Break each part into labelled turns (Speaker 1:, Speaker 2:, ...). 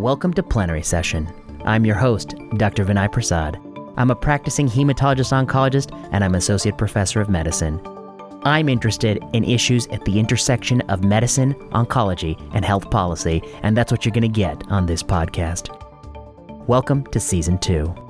Speaker 1: Welcome to Plenary Session. I'm your host, Dr. Vinay Prasad. I'm a practicing hematologist oncologist and I'm associate professor of medicine. I'm interested in issues at the intersection of medicine, oncology, and health policy, and that's what you're going to get on this podcast. Welcome to Season 2.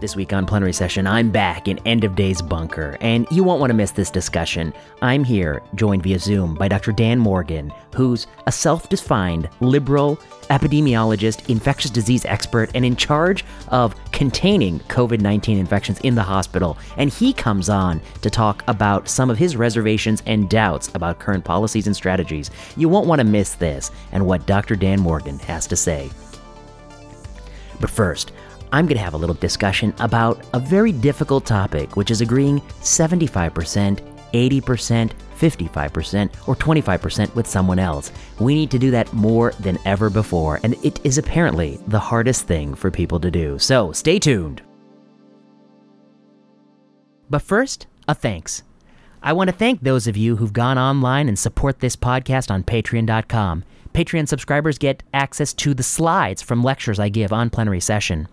Speaker 1: This week on Plenary Session, I'm back in End of Days Bunker, and you won't want to miss this discussion. I'm here, joined via Zoom by Dr. Dan Morgan, who's a self defined liberal epidemiologist, infectious disease expert, and in charge of containing COVID 19 infections in the hospital. And he comes on to talk about some of his reservations and doubts about current policies and strategies. You won't want to miss this and what Dr. Dan Morgan has to say. But first, I'm going to have a little discussion about a very difficult topic, which is agreeing 75%, 80%, 55%, or 25% with someone else. We need to do that more than ever before, and it is apparently the hardest thing for people to do. So stay tuned. But first, a thanks. I want to thank those of you who've gone online and support this podcast on patreon.com. Patreon subscribers get access to the slides from lectures I give on plenary session.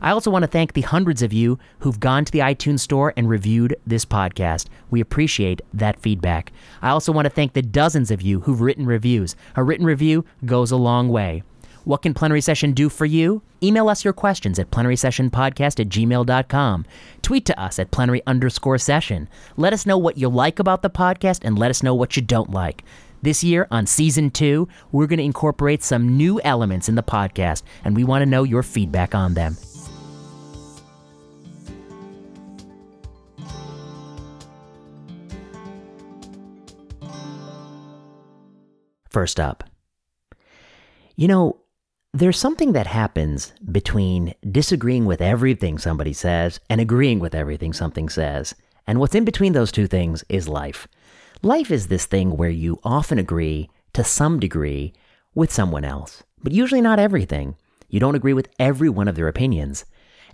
Speaker 1: I also want to thank the hundreds of you who've gone to the iTunes store and reviewed this podcast. We appreciate that feedback. I also want to thank the dozens of you who've written reviews. A written review goes a long way. What can Plenary Session do for you? Email us your questions at plenarysessionpodcast at gmail.com. Tweet to us at plenary underscore session. Let us know what you like about the podcast and let us know what you don't like. This year, on season two, we're going to incorporate some new elements in the podcast, and we want to know your feedback on them. First up, you know, there's something that happens between disagreeing with everything somebody says and agreeing with everything something says. And what's in between those two things is life. Life is this thing where you often agree to some degree with someone else, but usually not everything. You don't agree with every one of their opinions.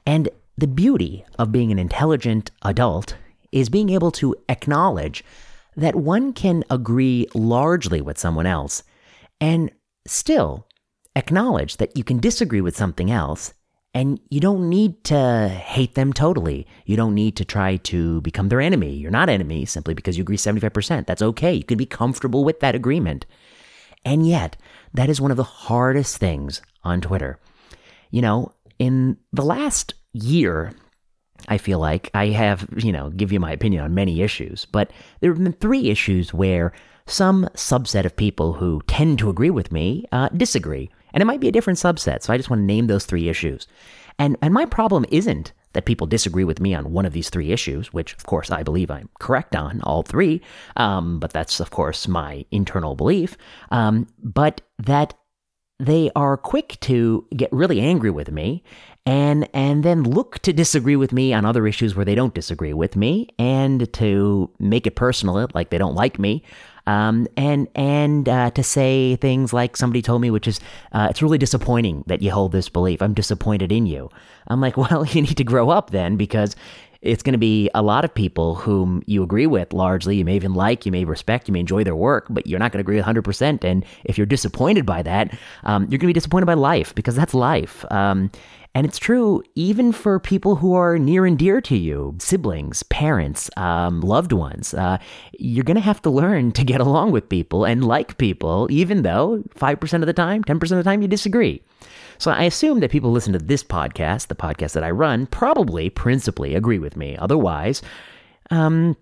Speaker 1: And the beauty of being an intelligent adult is being able to acknowledge that one can agree largely with someone else and still acknowledge that you can disagree with something else and you don't need to hate them totally. You don't need to try to become their enemy. You're not enemies simply because you agree 75%. That's okay. You can be comfortable with that agreement. And yet, that is one of the hardest things on Twitter. You know, in the last year, I feel like I have, you know, give you my opinion on many issues, but there have been three issues where some subset of people who tend to agree with me uh, disagree. And it might be a different subset, so I just want to name those three issues. And, and my problem isn't that people disagree with me on one of these three issues, which of course I believe I'm correct on all three, um, but that's of course my internal belief, um, but that they are quick to get really angry with me and and then look to disagree with me on other issues where they don't disagree with me and to make it personal like they don't like me um, and and uh, to say things like somebody told me, which is, uh, it's really disappointing that you hold this belief. I'm disappointed in you. I'm like, well, you need to grow up then because it's going to be a lot of people whom you agree with largely. You may even like, you may respect, you may enjoy their work, but you're not going to agree 100%. And if you're disappointed by that, um, you're going to be disappointed by life because that's life. Um, and it's true even for people who are near and dear to you siblings, parents, um, loved ones. Uh, you're going to have to learn to get along with people and like people, even though 5% of the time, 10% of the time you disagree. So I assume that people listen to this podcast, the podcast that I run, probably principally agree with me. Otherwise, um,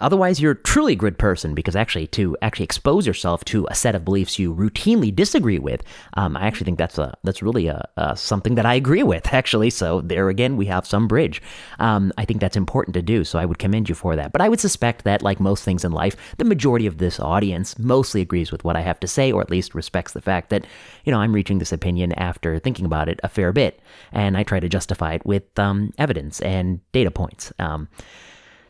Speaker 1: Otherwise, you're truly a good person because actually, to actually expose yourself to a set of beliefs you routinely disagree with, um, I actually think that's a that's really a, a, something that I agree with. Actually, so there again, we have some bridge. Um, I think that's important to do. So I would commend you for that. But I would suspect that, like most things in life, the majority of this audience mostly agrees with what I have to say, or at least respects the fact that you know I'm reaching this opinion after thinking about it a fair bit, and I try to justify it with um, evidence and data points.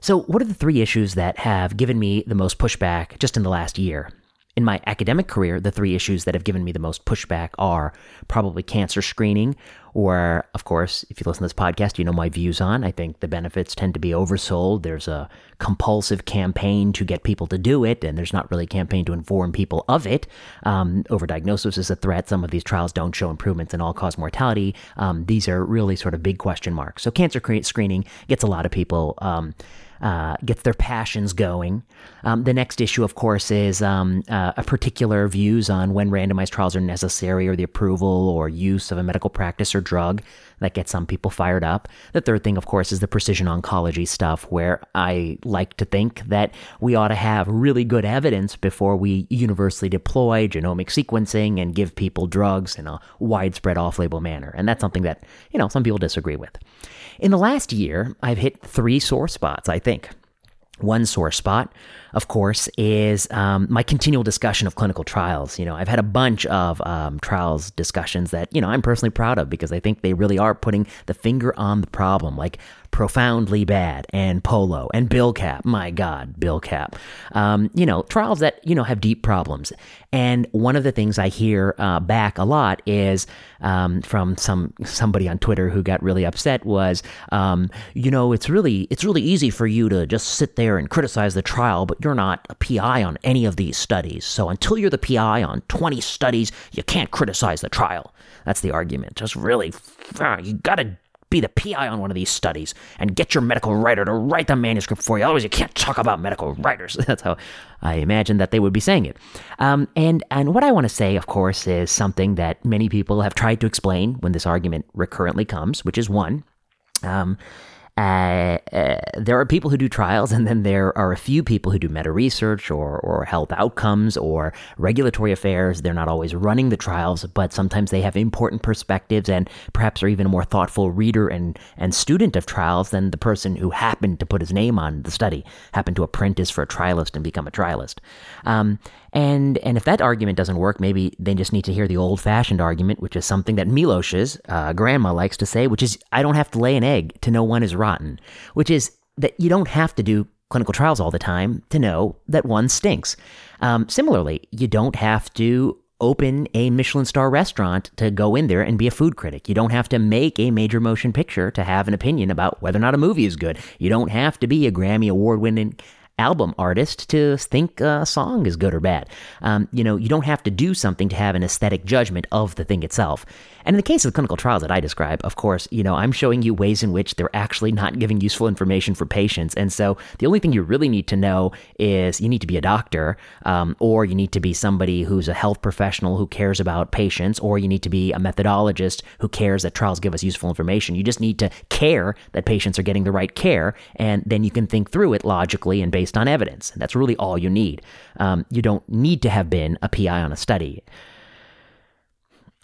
Speaker 1: So, what are the three issues that have given me the most pushback just in the last year? in my academic career, the three issues that have given me the most pushback are probably cancer screening, or, of course, if you listen to this podcast, you know my views on. I think the benefits tend to be oversold. There's a compulsive campaign to get people to do it, and there's not really a campaign to inform people of it. Um, overdiagnosis is a threat. Some of these trials don't show improvements in all cause mortality. Um, these are really sort of big question marks. So, cancer screening gets a lot of people. Um, uh, gets their passions going. Um, the next issue, of course, is um, uh, a particular views on when randomized trials are necessary or the approval or use of a medical practice or drug that gets some people fired up. The third thing, of course, is the precision oncology stuff, where I like to think that we ought to have really good evidence before we universally deploy genomic sequencing and give people drugs in a widespread off label manner. And that's something that, you know, some people disagree with. In the last year, I've hit three sore spots, I think. One sore spot, of course, is um, my continual discussion of clinical trials. You know, I've had a bunch of um, trials discussions that, you know, I'm personally proud of because I think they really are putting the finger on the problem. Like profoundly bad and polo and BILCAP my god BILCAP um, you know trials that you know have deep problems and one of the things i hear uh, back a lot is um, from some somebody on twitter who got really upset was um, you know it's really it's really easy for you to just sit there and criticize the trial but you're not a pi on any of these studies so until you're the pi on 20 studies you can't criticize the trial that's the argument just really uh, you gotta be the PI on one of these studies and get your medical writer to write the manuscript for you. Otherwise, you can't talk about medical writers. That's how I imagine that they would be saying it. Um, and and what I want to say, of course, is something that many people have tried to explain when this argument recurrently comes, which is one. Um, uh, uh, there are people who do trials, and then there are a few people who do meta research or, or health outcomes or regulatory affairs. They're not always running the trials, but sometimes they have important perspectives and perhaps are even a more thoughtful reader and, and student of trials than the person who happened to put his name on the study, happened to apprentice for a trialist and become a trialist. Um, and and if that argument doesn't work, maybe they just need to hear the old fashioned argument, which is something that Milos's uh, grandma likes to say, which is I don't have to lay an egg to know one is rotten, which is that you don't have to do clinical trials all the time to know that one stinks. Um, similarly, you don't have to open a Michelin star restaurant to go in there and be a food critic. You don't have to make a major motion picture to have an opinion about whether or not a movie is good. You don't have to be a Grammy award winning album artist to think a song is good or bad. Um, you know, you don't have to do something to have an aesthetic judgment of the thing itself. And in the case of the clinical trials that I describe, of course, you know, I'm showing you ways in which they're actually not giving useful information for patients. And so the only thing you really need to know is you need to be a doctor, um, or you need to be somebody who's a health professional who cares about patients, or you need to be a methodologist who cares that trials give us useful information. You just need to care that patients are getting the right care, and then you can think through it logically and based on evidence. And that's really all you need. Um, you don't need to have been a PI on a study.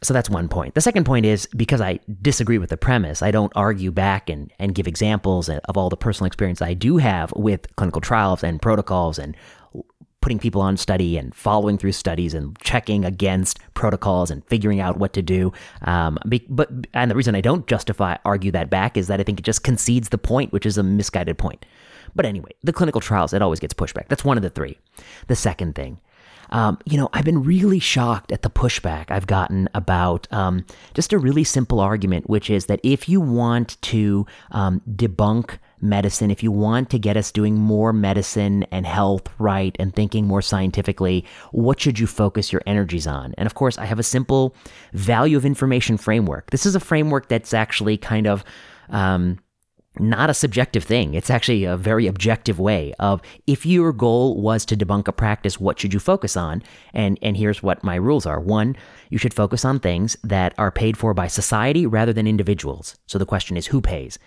Speaker 1: So that's one point. The second point is because I disagree with the premise, I don't argue back and, and give examples of all the personal experience I do have with clinical trials and protocols and putting people on study and following through studies and checking against protocols and figuring out what to do. Um, but and the reason I don't justify argue that back is that I think it just concedes the point, which is a misguided point. But anyway, the clinical trials it always gets pushback. That's one of the three. The second thing um, you know, I've been really shocked at the pushback I've gotten about um, just a really simple argument, which is that if you want to um, debunk medicine, if you want to get us doing more medicine and health right and thinking more scientifically, what should you focus your energies on? And of course, I have a simple value of information framework. This is a framework that's actually kind of um, not a subjective thing. It's actually a very objective way of if your goal was to debunk a practice, what should you focus on? And and here's what my rules are. One, you should focus on things that are paid for by society rather than individuals. So the question is who pays?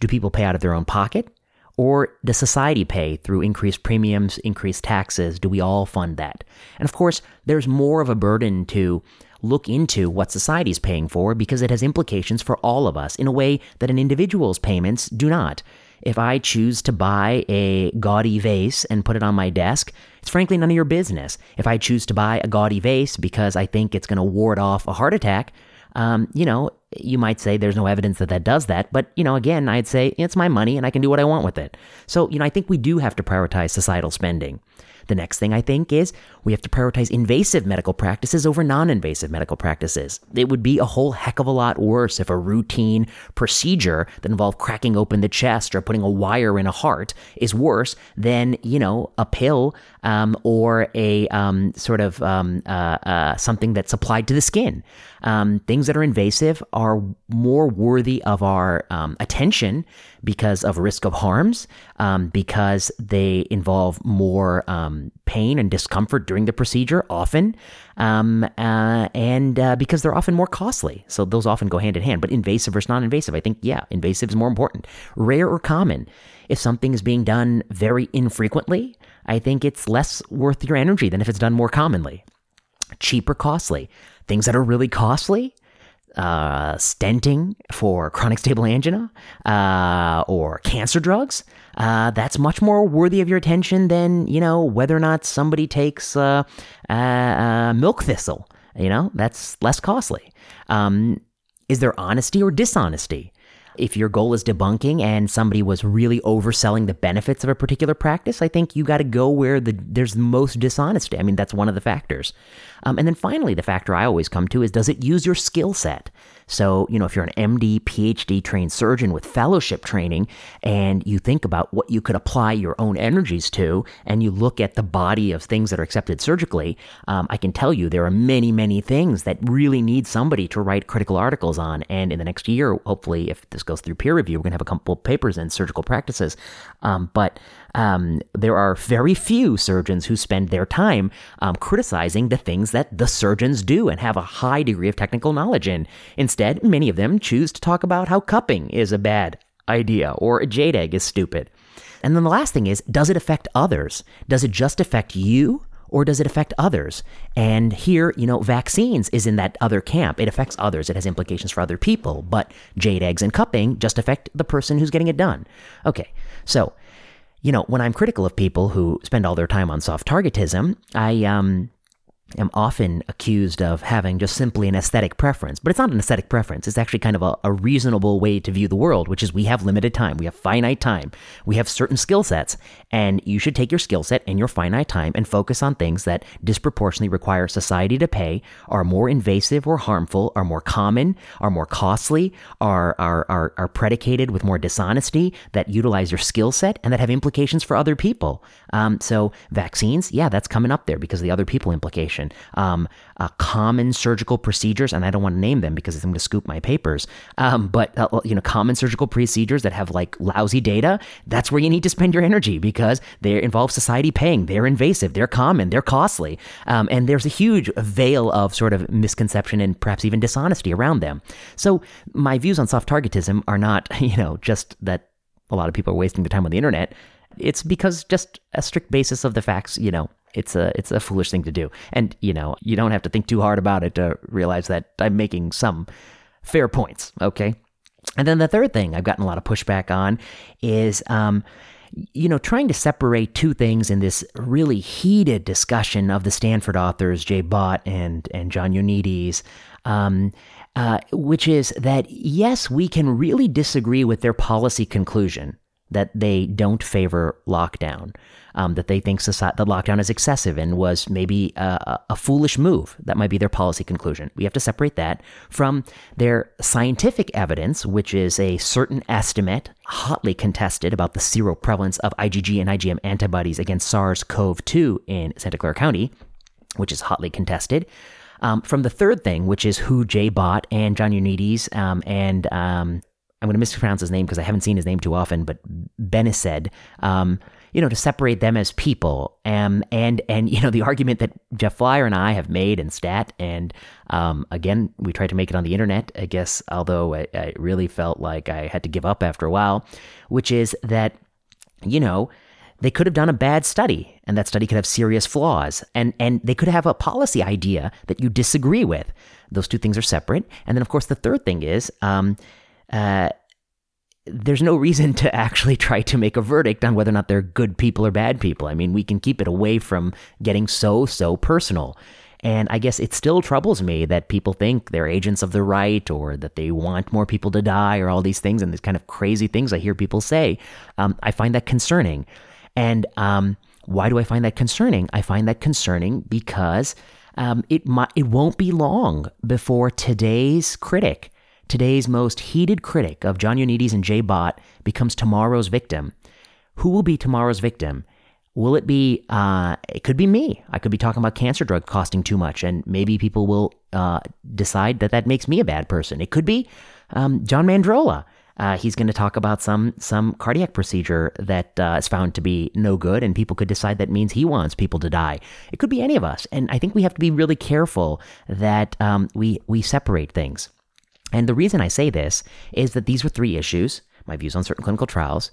Speaker 1: Do people pay out of their own pocket? Or does society pay through increased premiums, increased taxes? Do we all fund that? And of course, there's more of a burden to look into what society is paying for because it has implications for all of us in a way that an individual's payments do not. If I choose to buy a gaudy vase and put it on my desk, it's frankly none of your business. If I choose to buy a gaudy vase because I think it's going to ward off a heart attack, um, you know, you might say there's no evidence that that does that. But, you know, again, I'd say it's my money and I can do what I want with it. So, you know, I think we do have to prioritize societal spending. The next thing I think is we have to prioritize invasive medical practices over non invasive medical practices. It would be a whole heck of a lot worse if a routine procedure that involved cracking open the chest or putting a wire in a heart is worse than, you know, a pill um, or a um, sort of um, uh, uh, something that's applied to the skin. Um, things that are invasive are more worthy of our um, attention because of risk of harms, um, because they involve more pain and discomfort during the procedure, often, uh, and uh, because they're often more costly. So those often go hand in hand. But invasive versus non invasive, I think, yeah, invasive is more important. Rare or common. If something is being done very infrequently, I think it's less worth your energy than if it's done more commonly. Cheap or costly. Things that are really costly, uh, stenting for chronic stable angina uh, or cancer drugs, uh, that's much more worthy of your attention than you know whether or not somebody takes uh, uh, milk thistle. You know that's less costly. Um, is there honesty or dishonesty? If your goal is debunking and somebody was really overselling the benefits of a particular practice, I think you got to go where the there's the most dishonesty. I mean, that's one of the factors. Um, and then finally, the factor I always come to is does it use your skill set? So, you know, if you're an MD, PhD trained surgeon with fellowship training and you think about what you could apply your own energies to and you look at the body of things that are accepted surgically, um, I can tell you there are many, many things that really need somebody to write critical articles on. And in the next year, hopefully, if this goes through peer review, we're going to have a couple papers in surgical practices. Um, but um, there are very few surgeons who spend their time um, criticizing the things that the surgeons do and have a high degree of technical knowledge in. Instead, many of them choose to talk about how cupping is a bad idea or a jade egg is stupid. And then the last thing is, does it affect others? Does it just affect you? Or does it affect others? And here, you know, vaccines is in that other camp. It affects others. It has implications for other people. But jade eggs and cupping just affect the person who's getting it done. Okay, so you know, when I'm critical of people who spend all their time on soft targetism, I um, am often accused of having just simply an aesthetic preference. But it's not an aesthetic preference. It's actually kind of a, a, reasonable way to view the world, which is we have limited time. We have finite time. We have certain skill sets. And you should take your skill set and your finite time and focus on things that disproportionately require society to pay, are more invasive or harmful, are more common, are more costly, are, are, are, are predicated with more dishonesty, that utilize your skill set, and that have implications for other people. Um, so vaccines, yeah, that's coming up there because of the other people implication um, uh, common surgical procedures, and I don't want to name them because I'm going to scoop my papers. Um, but uh, you know, common surgical procedures that have like lousy data. That's where you need to spend your energy because they involve society paying. They're invasive. They're common. They're costly. Um, and there's a huge veil of sort of misconception and perhaps even dishonesty around them. So my views on soft targetism are not, you know, just that a lot of people are wasting their time on the internet. It's because just a strict basis of the facts, you know, it's a it's a foolish thing to do. And you know, you don't have to think too hard about it to realize that I'm making some fair points. Okay. And then the third thing I've gotten a lot of pushback on is, um, you know, trying to separate two things in this really heated discussion of the Stanford authors, Jay Bhatt and, and John Ioannidis, um, uh, which is that, yes, we can really disagree with their policy conclusion that they don't favor lockdown um, that they think society, that lockdown is excessive and was maybe a, a foolish move. That might be their policy conclusion. We have to separate that from their scientific evidence, which is a certain estimate, hotly contested, about the seroprevalence of IgG and IgM antibodies against SARS CoV 2 in Santa Clara County, which is hotly contested. Um, from the third thing, which is who Jay Bhatt and John Ioannidis um, and um, I'm going to mispronounce his name because I haven't seen his name too often, but Benesed, um, you know, to separate them as people. Um, and, and, you know, the argument that Jeff Flier and I have made in stat, and um, again, we tried to make it on the internet, I guess, although I, I really felt like I had to give up after a while, which is that, you know, they could have done a bad study and that study could have serious flaws and and they could have a policy idea that you disagree with those two things are separate and then of course the third thing is um, uh, there's no reason to actually try to make a verdict on whether or not they're good people or bad people. I mean, we can keep it away from getting so, so personal. And I guess it still troubles me that people think they're agents of the right or that they want more people to die or all these things and these kind of crazy things I hear people say. Um, I find that concerning. And um, why do I find that concerning? I find that concerning because um, it might, it won't be long before today's critic, today's most heated critic of John Ioannidis and Jay Bott becomes tomorrow's victim. Who will be tomorrow's victim? Will it be? Uh, it could be me. I could be talking about cancer drug costing too much, and maybe people will uh, decide that that makes me a bad person. It could be um, John Mandrola. Uh, he's going to talk about some some cardiac procedure that uh, is found to be no good, and people could decide that means he wants people to die. It could be any of us, and I think we have to be really careful that um, we we separate things. And the reason I say this is that these were three issues: my views on certain clinical trials,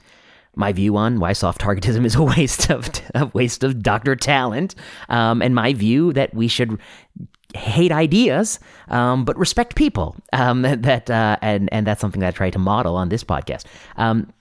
Speaker 1: my view on why soft targetism is a waste of a waste of doctor talent, um, and my view that we should hate ideas, um, but respect people. Um, that uh, and and that's something that I try to model on this podcast. Um,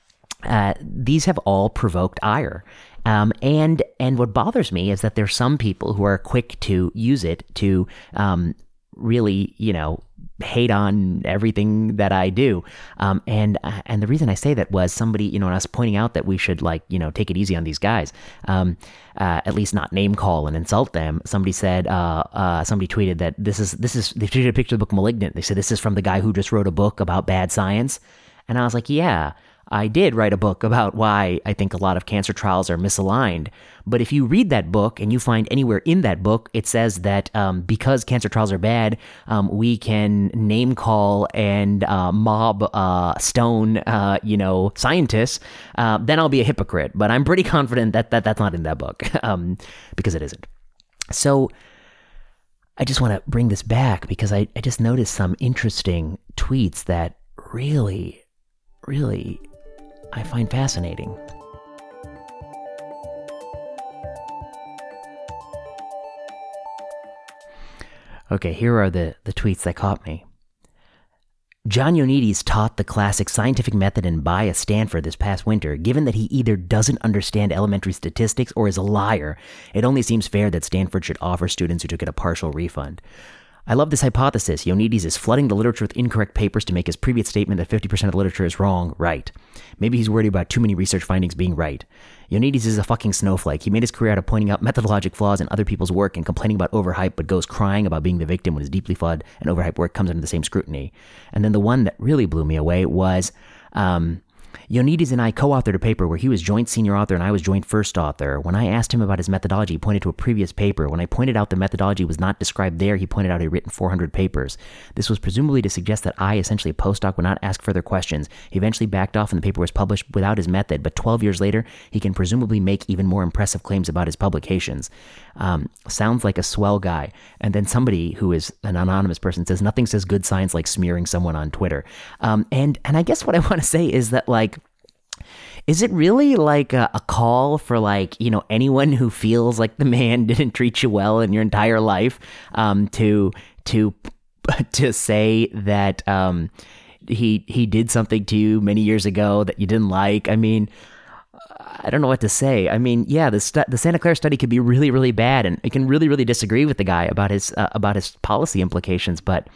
Speaker 1: uh, these have all provoked ire. Um, and and what bothers me is that there's some people who are quick to use it to um, really, you know, hate on everything that I do. Um, and uh, and the reason I say that was somebody, you know, when I was pointing out that we should like, you know, take it easy on these guys, um, uh, at least not name call and insult them. Somebody said, uh, uh, somebody tweeted that this is this is they tweeted a picture of the book *Malignant*. They said this is from the guy who just wrote a book about bad science, and I was like, yeah. I did write a book about why I think a lot of cancer trials are misaligned. But if you read that book and you find anywhere in that book, it says that um, because cancer trials are bad, um, we can name call and uh, mob uh, stone, uh, you know, scientists. Uh, then I'll be a hypocrite. But I'm pretty confident that, that that's not in that book um, because it isn't. So I just want to bring this back because I, I just noticed some interesting tweets that really, really I find fascinating. Okay, here are the, the tweets that caught me. John Ioannidis taught the classic scientific method in Bi at Stanford this past winter. Given that he either doesn't understand elementary statistics or is a liar, it only seems fair that Stanford should offer students who took it a partial refund. I love this hypothesis. Ioannidis is flooding the literature with incorrect papers to make his previous statement that 50% of the literature is wrong right. Maybe he's worried about too many research findings being right. Ioannidis is a fucking snowflake. He made his career out of pointing out methodologic flaws in other people's work and complaining about overhype, but goes crying about being the victim when his deeply flawed and overhyped work comes under the same scrutiny. And then the one that really blew me away was um, Ioannidis and I co authored a paper where he was joint senior author and I was joint first author. When I asked him about his methodology, he pointed to a previous paper. When I pointed out the methodology was not described there, he pointed out he had written 400 papers. This was presumably to suggest that I, essentially a postdoc, would not ask further questions. He eventually backed off and the paper was published without his method, but 12 years later, he can presumably make even more impressive claims about his publications. Um, sounds like a swell guy. And then somebody who is an anonymous person says, nothing says good science like smearing someone on Twitter. Um, and, and I guess what I want to say is that, like, is it really like a, a, call for like you know anyone who feels like the man didn't treat you well in your entire life um, to to to say that um, he he did something to you many years ago that you didn't like? I mean. I don't know what to say. I mean, yeah, the stu- the Santa Clara study could be really, really bad, and you can really, really disagree with the guy about his uh, about his policy implications. But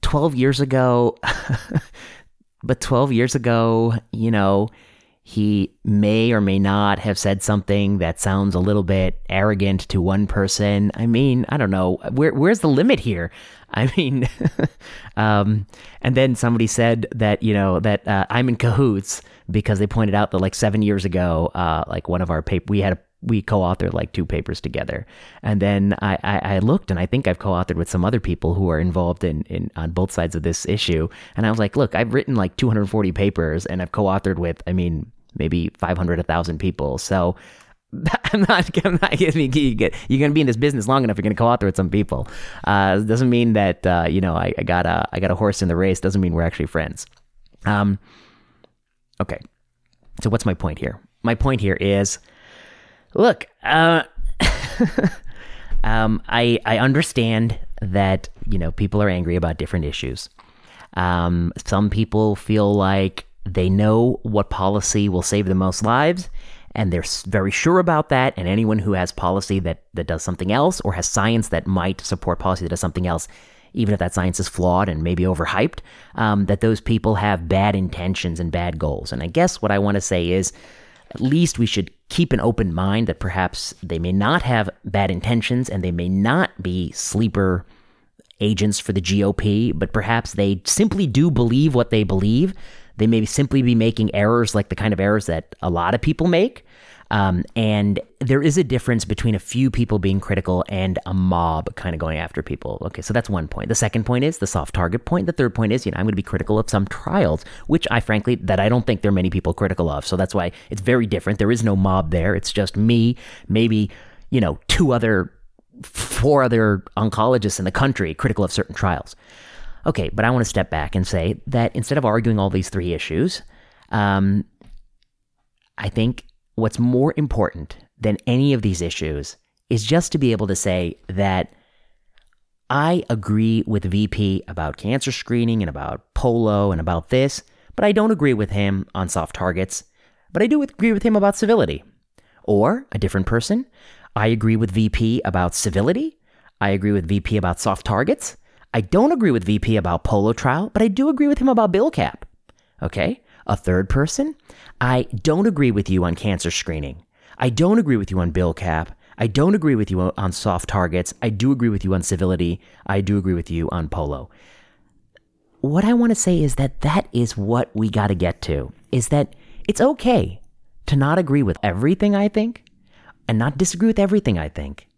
Speaker 1: twelve years ago, But 12 years ago, you know, he may or may not have said something that sounds a little bit arrogant to one person. I mean, I don't know. Where, where's the limit here? I mean, um, and then somebody said that, you know, that uh, I'm in cahoots because they pointed out that like seven years ago, uh, like one of our paper, we had a we co-authored like two papers together and then I, I, I, looked and i think i've co-authored with some other people who are involved in, in on both sides of this issue and i was like look i've written like 240 papers and i've co-authored with i mean maybe 500 1000 people so I'm not, I'm not you get, you're going to be in this business long enough. You're going to co-author with some people. Uh, doesn't mean that, uh, you know, I, I, got a, I got a horse in the race. Doesn't mean we're actually friends. Um, okay. So what's my point here? My point here is Look, uh, um, I I understand that you know people are angry about different issues. Um, some people feel like they know what policy will save the most lives, and they're very sure about that. And anyone who has policy that, that does something else or has science that might support policy that does something else, even if that science is flawed and maybe overhyped, um, that those people have bad intentions and bad goals. And I guess what I want to say is at least we should keep an open mind that perhaps they may not have bad intentions and they may not be sleeper agents for the GOP, but perhaps they simply do believe what they believe. They may simply be making errors like the kind of errors that a lot of people make. Um, and there is a difference between a few people being critical and a mob kind of going after people. Okay, so that's one point. The second point is the soft target point. The third point is, you know, I'm going to be critical of some trials, which I frankly, that I don't think there are many people critical of. So that's why it's very different. There is no mob there. It's just me, maybe, you know, two other, four other oncologists in the country critical of certain trials. Okay, but I want to step back and say that instead of arguing all these three issues, um, I think what's more important than any of these issues is just to be able to say that I agree with VP about cancer screening and about polo and about this, but I don't agree with him on soft targets, but I do agree with him about civility. Or a different person, I agree with VP about civility, I agree with VP about soft targets. I don't agree with VP about polo trial, but I do agree with him about BILCAP. Okay? A third person, I don't agree with you on cancer screening. I don't agree with you on BILCAP. I don't agree with you on soft targets. I do agree with you on civility. I do agree with you on polo. What I want to say is that that is what we got to get to is that it's okay to not agree with everything I think and not disagree with everything I think.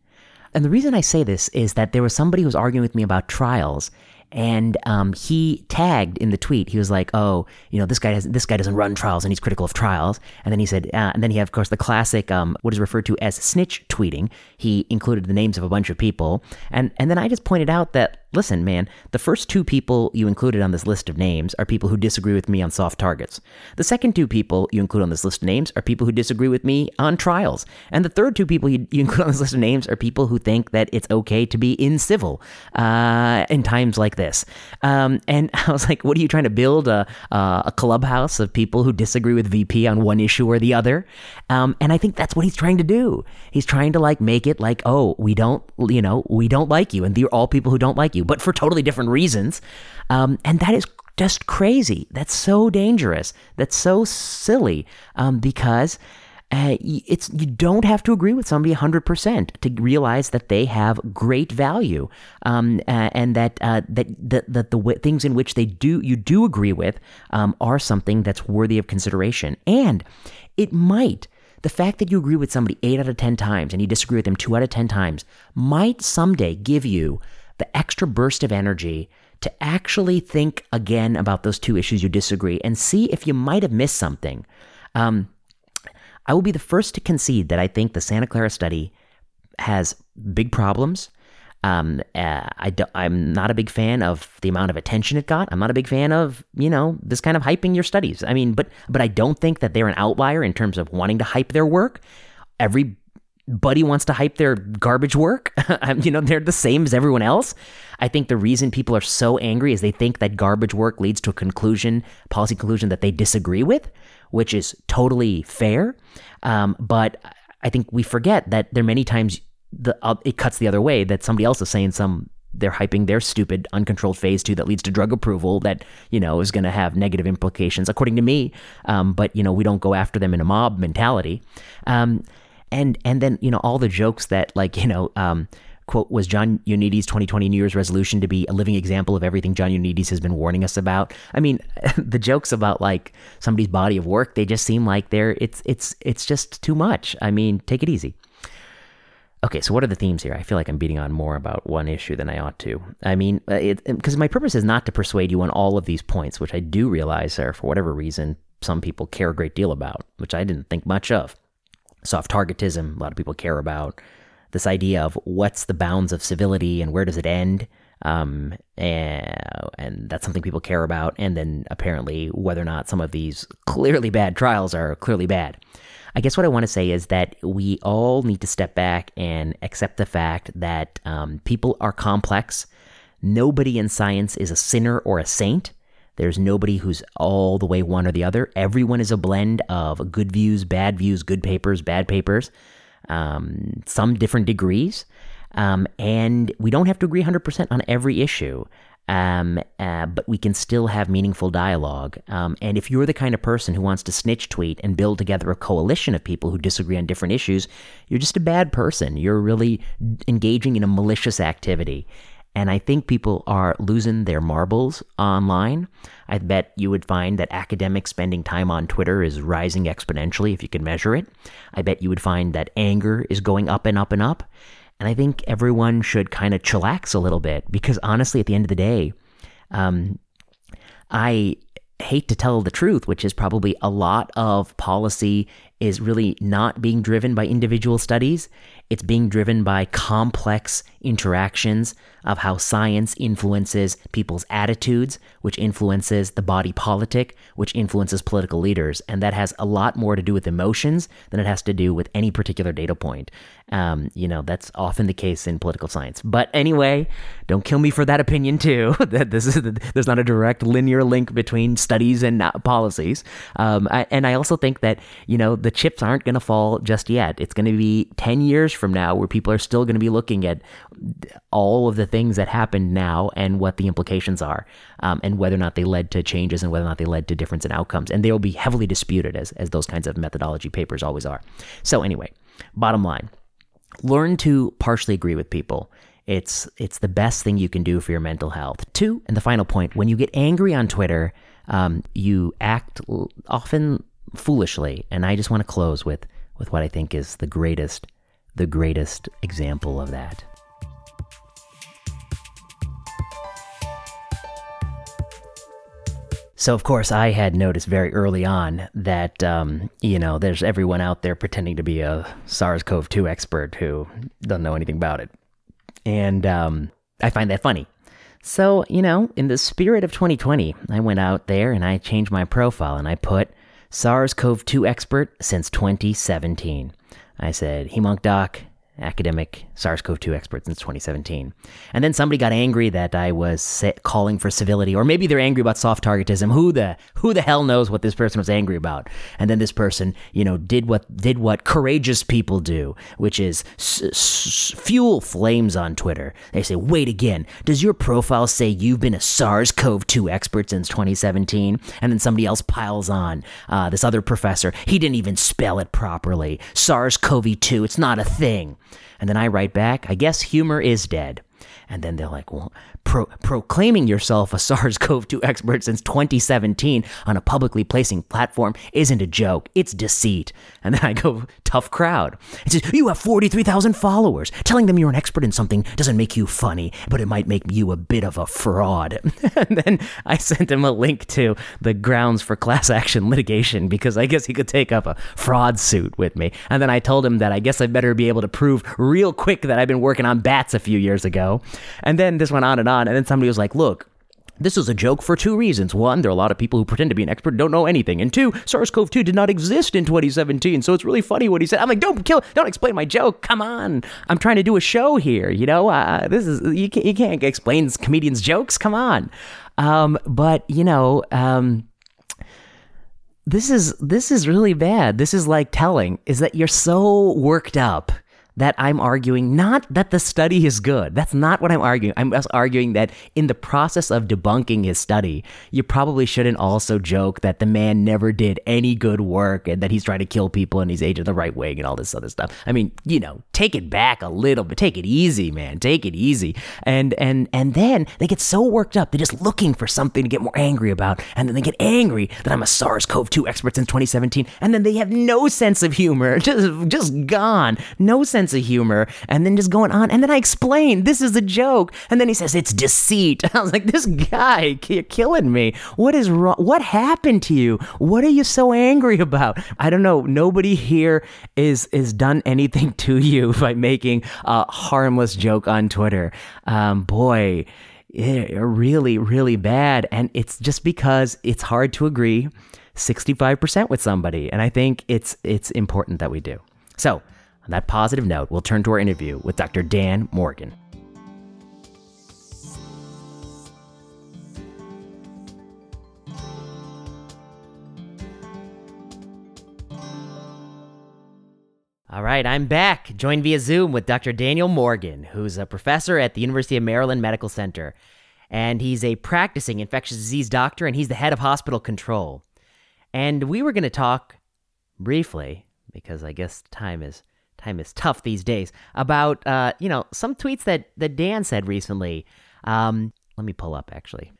Speaker 1: And the reason I say this is that there was somebody who was arguing with me about trials and um, he tagged in the tweet. He was like, "Oh, you know, this guy has this guy doesn't run trials, and he's critical of trials." And then he said, uh, and then he had, of course, the classic, um, what is referred to as snitch tweeting. He included the names of a bunch of people, and and then I just pointed out that listen, man, the first two people you included on this list of names are people who disagree with me on soft targets. The second two people you include on this list of names are people who disagree with me on trials. And the third two people you, you include on this list of names are people who think that it's okay to be incivil uh, in times like this. Um, and I was like, what are you trying to build a, a clubhouse of people who disagree with VP on one issue or the other? Um, and I think that's what he's trying to do. He's trying to like make it like, oh, we don't, you know, we don't like you, and they're all people who don't like you but for totally different reasons. Um, and that is just crazy. That's so dangerous. That's so silly um, because. Uh, it's you don't have to agree with somebody 100% to realize that they have great value um, uh, and that, uh, that that that the w- things in which they do you do agree with um, are something that's worthy of consideration and it might the fact that you agree with somebody 8 out of 10 times and you disagree with them 2 out of 10 times might someday give you the extra burst of energy to actually think again about those two issues you disagree and see if you might have missed something. Um, I will be the first to concede that I think the Santa Clara study has big problems. Um, uh, I do, I'm not a big fan of the amount of attention it got. I'm not a big fan of you know this kind of hyping your studies. I mean, but but I don't think that they're an outlier in terms of wanting to hype their work. Every Buddy wants to hype their garbage work. you know, they're the same as everyone else. I think the reason people are so angry is they think that garbage work leads to a conclusion, policy conclusion that they disagree with, which is totally fair. Um, but I think we forget that there are many times the uh, it cuts the other way that somebody else is saying some they're hyping their stupid uncontrolled phase two that leads to drug approval that you know is going to have negative implications according to me um, but you know we don't go after them in a mob mentality um, and and then you know all the jokes that like you know um, quote was John Ioannidis' 2020 New Year's resolution to be a living example of everything John Ioannidis has been warning us about. I mean, the jokes about like somebody's body of work they just seem like they're it's it's it's just too much. I mean, take it easy. Okay, so what are the themes here? I feel like I'm beating on more about one issue than I ought to. I mean, because uh, my purpose is not to persuade you on all of these points, which I do realize are, for whatever reason, some people care a great deal about, which I didn't think much of soft targetism, a lot of people care about. This idea of what's the bounds of civility and where does it end? Um, and, and that's something people care about. And then apparently whether or not some of these clearly bad trials are clearly bad. I guess what I want to say is that we all need to step back and accept the fact that um, people are complex. Nobody in science is a sinner or a saint. There's nobody who's all the way one or the other. Everyone is a blend of good views, bad views, good papers, bad papers, um, some different degrees. Um, and we don't have to agree 100% on every issue. Um, uh, but we can still have meaningful dialogue. Um, and if you're the kind of person who wants to snitch tweet and build together a coalition of people who disagree on different issues, you're just a bad person. You're really engaging in a malicious activity. And I think people are losing their marbles online. I bet you would find that academics spending time on Twitter is rising exponentially if you can measure it. I bet you would find that anger is going up and up and up. And I think everyone should kind of chillax a little bit because honestly, at the end of the day, um, I hate to tell the truth, which is probably a lot of policy is really not being driven by individual studies. It's being driven by complex interactions of how science influences people's attitudes, which influences the body politic, which influences political leaders. And that has a lot more to do with emotions than it has to do with any particular data point. Um, you know, that's often the case in political science. But anyway, don't kill me for that opinion too. that this is there's not a direct linear link between studies and uh, policies. Um, I, and I also think that you know the chips aren't going to fall just yet. It's going to be ten years from now where people are still going to be looking at all of the things that happened now and what the implications are, um, and whether or not they led to changes and whether or not they led to difference in outcomes. And they will be heavily disputed as as those kinds of methodology papers always are. So anyway, bottom line learn to partially agree with people. It's it's the best thing you can do for your mental health. Two, and the final point: when you get angry on Twitter, um, you act often foolishly. And I just want to close with with what I think is the greatest the greatest example of that. So, of course, I had noticed very early on that, um, you know, there's everyone out there pretending to be a SARS CoV 2 expert who doesn't know anything about it. And um, I find that funny. So, you know, in the spirit of 2020, I went out there and I changed my profile and I put SARS CoV 2 expert since 2017. I said, Hemonk Doc, academic SARS-CoV-2 expert since 2017. And then somebody got angry that I was calling for civility, or maybe they're angry about soft targetism. Who the who the hell knows what this person was angry about? And then this person, you know, did what did what courageous people do, which is s- s- fuel flames on Twitter. They say, "Wait again, does your profile say you've been a SARS-CoV-2 expert since 2017?" And then somebody else piles on. Uh, this other professor, he didn't even spell it properly. SARS-CoV-2, it's not a thing. And then I write back, I guess humor is dead. And then they're like, well, pro- proclaiming yourself a SARS CoV 2 expert since 2017 on a publicly placing platform isn't a joke, it's deceit. And then I go, tough crowd. It says, You have 43,000 followers. Telling them you're an expert in something doesn't make you funny, but it might make you a bit of a fraud. and then I sent him a link to the grounds for class action litigation because I guess he could take up a fraud suit with me. And then I told him that I guess I'd better be able to prove real quick that I've been working on bats a few years ago. And then this went on and on. And then somebody was like, look, this is a joke for two reasons. One, there are a lot of people who pretend to be an expert don't know anything. And two, SARS-CoV-2 did not exist in 2017, so it's really funny what he said. I'm like, don't kill, don't explain my joke. Come on, I'm trying to do a show here. You know, uh, this is you can't, you can't explain comedians' jokes. Come on, um, but you know, um, this is this is really bad. This is like telling is that you're so worked up that I'm arguing not that the study is good. That's not what I'm arguing. I'm just arguing that in the process of debunking his study, you probably shouldn't also joke that the man never did any good work and that he's trying to kill people and he's aged the right wing and all this other stuff. I mean, you know, take it back a little bit. Take it easy, man. Take it easy. And and and then they get so worked up. They're just looking for something to get more angry about. And then they get angry that I'm a SARS-CoV-2 expert since 2017. And then they have no sense of humor. Just just gone. No sense sense of humor and then just going on. And then I explained, this is a joke. And then he says, it's deceit. I was like, this guy, you're killing me. What is wrong? What happened to you? What are you so angry about? I don't know. Nobody here is, is done anything to you by making a harmless joke on Twitter. Um, boy, really, really bad. And it's just because it's hard to agree 65% with somebody. And I think it's, it's important that we do. So, on that positive note, we'll turn to our interview with Dr. Dan Morgan. All right, I'm back, joined via Zoom with Dr. Daniel Morgan, who's a professor at the University of Maryland Medical Center. And he's a practicing infectious disease doctor, and he's the head of hospital control. And we were going to talk briefly, because I guess time is time is tough these days, about uh, you know some tweets that that Dan said recently. Um, let me pull up actually.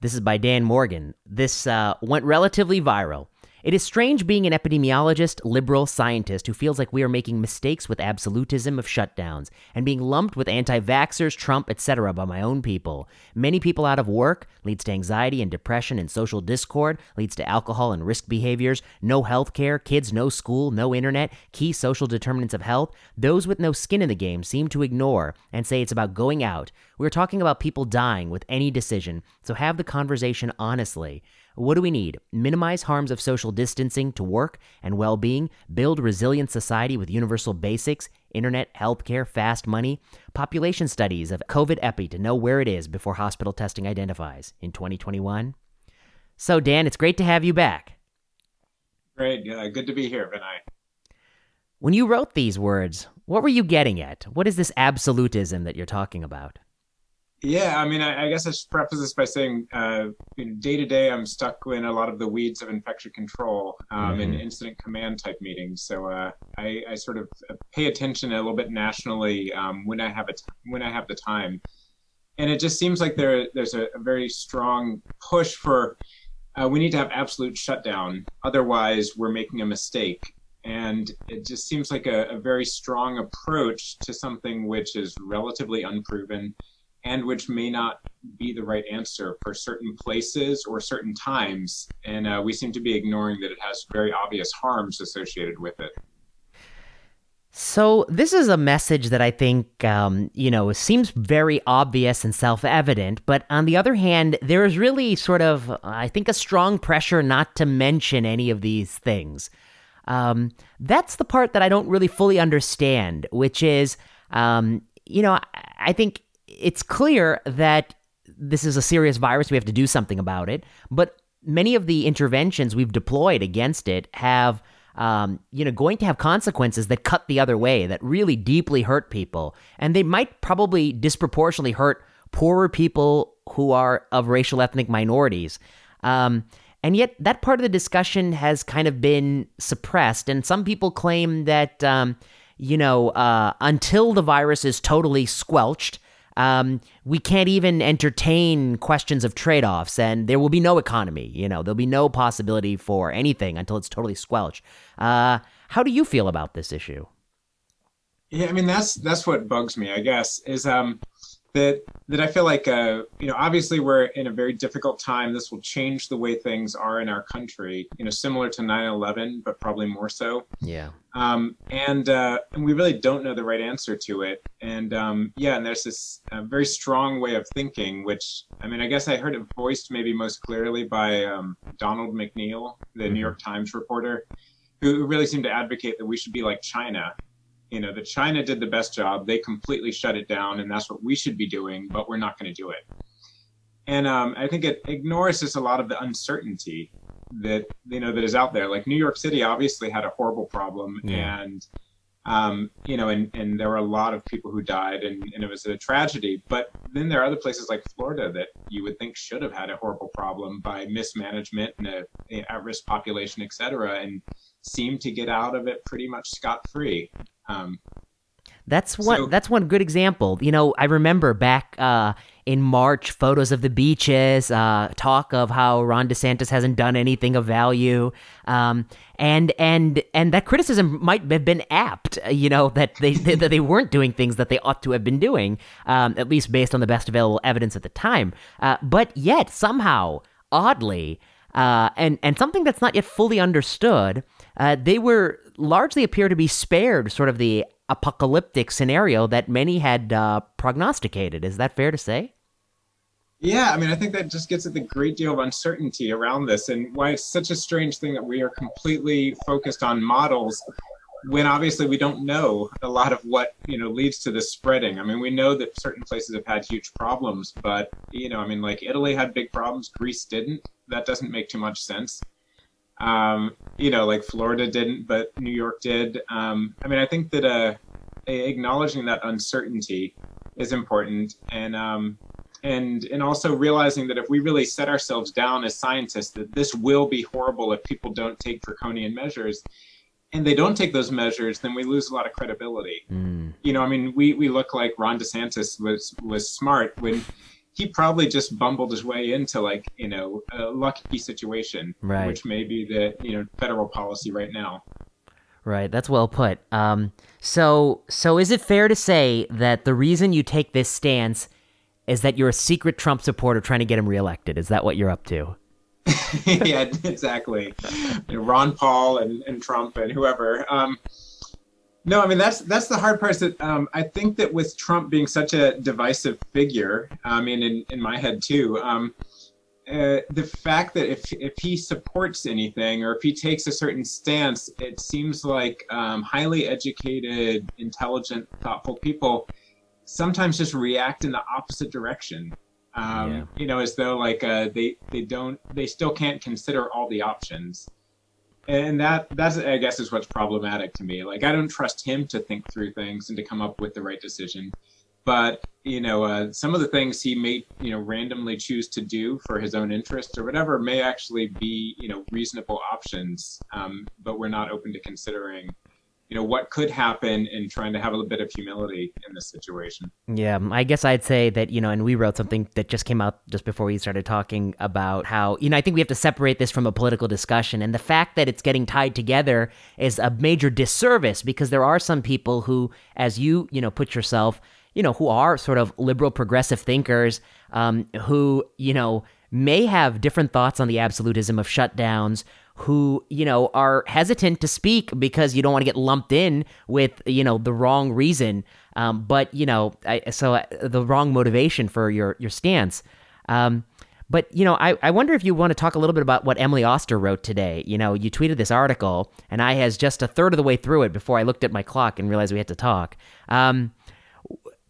Speaker 1: This is by Dan Morgan. This uh, went relatively viral. It is strange being an epidemiologist, liberal scientist who feels like we are making mistakes with absolutism of shutdowns and being lumped with anti vaxxers, Trump, etc. by my own people. Many people out of work leads to anxiety and depression and social discord, leads to alcohol and risk behaviors, no health care, kids no school, no internet, key social determinants of health. Those with no skin in the game seem to ignore and say it's about going out. We're talking about people dying with any decision, so have the conversation honestly. What do we need? Minimize harms of social distancing to work and well being, build resilient society with universal basics, internet, healthcare, fast money, population studies of COVID epi to know where it is before hospital testing identifies in 2021. So, Dan, it's great to have you back.
Speaker 2: Great. Uh, good to be here, Vinay.
Speaker 1: When you wrote these words, what were you getting at? What is this absolutism that you're talking about?
Speaker 2: Yeah, I mean, I, I, guess I should preface this by saying, uh, you know, day to day, I'm stuck in a lot of the weeds of infection control um, mm-hmm. and incident command type meetings. So uh, I, I, sort of pay attention a little bit nationally um, when I have it when I have the time, and it just seems like there there's a, a very strong push for uh, we need to have absolute shutdown, otherwise we're making a mistake. And it just seems like a, a very strong approach to something which is relatively unproven and which may not be the right answer for certain places or certain times. And uh, we seem to be ignoring that it has very obvious harms associated with it.
Speaker 1: So, this is a message that I think, um, you know, seems very obvious and self evident. But on the other hand, there is really sort of, I think, a strong pressure not to mention any of these things. Um, that's the part that I don't really fully understand, which is, um, you know, I think it's clear that this is a serious virus. We have to do something about it. But many of the interventions we've deployed against it have, um, you know, going to have consequences that cut the other way, that really deeply hurt people. And they might probably disproportionately hurt poorer people who are of racial ethnic minorities. Um, and yet, that part of the discussion has kind of been suppressed. And some people claim that, um, you know, uh, until the virus is totally squelched, um, we can't even entertain questions of trade offs, and there will be no economy. You know, there'll be no possibility for anything until it's totally squelched. Uh, how do you feel about this issue?
Speaker 2: Yeah, I mean that's that's what bugs me. I guess is um, that that I feel like uh, you know obviously we're in a very difficult time. This will change the way things are in our country. You know, similar to 9/11, but probably more so.
Speaker 1: Yeah.
Speaker 2: Um, and uh, and we really don't know the right answer to it. And um, yeah, and there's this uh, very strong way of thinking, which I mean, I guess I heard it voiced maybe most clearly by um, Donald McNeil, the mm-hmm. New York Times reporter, who really seemed to advocate that we should be like China you know that china did the best job they completely shut it down and that's what we should be doing but we're not going to do it. And um, i think it ignores just a lot of the uncertainty that you know that is out there. Like new york city obviously had a horrible problem yeah. and um, you know and, and there were a lot of people who died and, and it was a tragedy. But then there are other places like florida that you would think should have had a horrible problem by mismanagement and a, a at-risk population et cetera and seem to get out of it pretty much scot-free um,
Speaker 1: that's one. So, that's one good example. You know, I remember back uh, in March, photos of the beaches, uh, talk of how Ron DeSantis hasn't done anything of value, um, and and and that criticism might have been apt. You know that they that they weren't doing things that they ought to have been doing, um, at least based on the best available evidence at the time. Uh, but yet somehow, oddly, uh, and and something that's not yet fully understood, uh, they were largely appear to be spared sort of the apocalyptic scenario that many had uh, prognosticated. Is that fair to say?
Speaker 2: Yeah, I mean, I think that just gets at the great deal of uncertainty around this and why it's such a strange thing that we are completely focused on models when obviously we don't know a lot of what you know leads to this spreading. I mean, we know that certain places have had huge problems, but you know, I mean, like Italy had big problems, Greece didn't. That doesn't make too much sense. Um, you know, like Florida didn't, but New York did. Um, I mean, I think that uh, acknowledging that uncertainty is important, and um, and and also realizing that if we really set ourselves down as scientists, that this will be horrible if people don't take draconian measures, and they don't take those measures, then we lose a lot of credibility. Mm. You know, I mean, we we look like Ron DeSantis was was smart when he probably just bumbled his way into like you know a lucky situation,
Speaker 1: right.
Speaker 2: which may be the you know federal policy right now.
Speaker 1: Right, that's well put. Um, so, so is it fair to say that the reason you take this stance is that you're a secret Trump supporter trying to get him reelected? Is that what you're up to?
Speaker 2: yeah, exactly. You know, Ron Paul and, and Trump and whoever. Um, no, I mean that's that's the hard part. Is that um, I think that with Trump being such a divisive figure, I mean, in, in my head too, um, uh, the fact that if if he supports anything or if he takes a certain stance, it seems like um, highly educated, intelligent, thoughtful people sometimes just react in the opposite direction. Um, yeah. You know, as though like uh, they they don't they still can't consider all the options and that that's i guess is what's problematic to me. Like i don't trust him to think through things and to come up with the right decision. But you know uh, some of the things he may you know randomly choose to do for his own interest or whatever may actually be you know reasonable options. Um, but we're not open to considering you know what could happen and trying to have a little bit of humility in this situation.
Speaker 1: Yeah i guess i'd say that you know and we wrote something that just came out just before we started talking about how you know i think we have to separate this from a political discussion. And the fact that it's getting tied together is a major disservice because there are some people who as you you know put yourself you know who are sort of liberal progressive thinkers um, who you know may have different thoughts on the absolutism of shutdowns who, you know, are hesitant to speak because you don't want to get lumped in with, you know, the wrong reason. Um, but, you know, I, so uh, the wrong motivation for your, your stance. Um, but, you know, I, I wonder if you want to talk a little bit about what Emily Oster wrote today. You know, you tweeted this article, and I has just a third of the way through it before I looked at my clock and realized we had to talk. Um,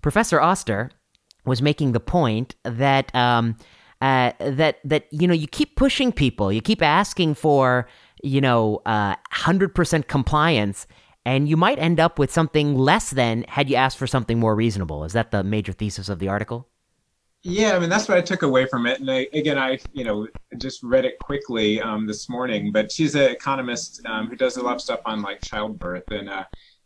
Speaker 1: Professor Oster was making the point that um, uh, that that you know you keep pushing people, you keep asking for you know uh, hundred uh, percent compliance, and you might end up with something less than had you asked for something more reasonable. Is that the major thesis of the article?
Speaker 2: Yeah, I mean that's what I took away from it. And I, again, I you know just read it quickly um, this morning. But she's an economist um, who does a lot of stuff on like childbirth and uh,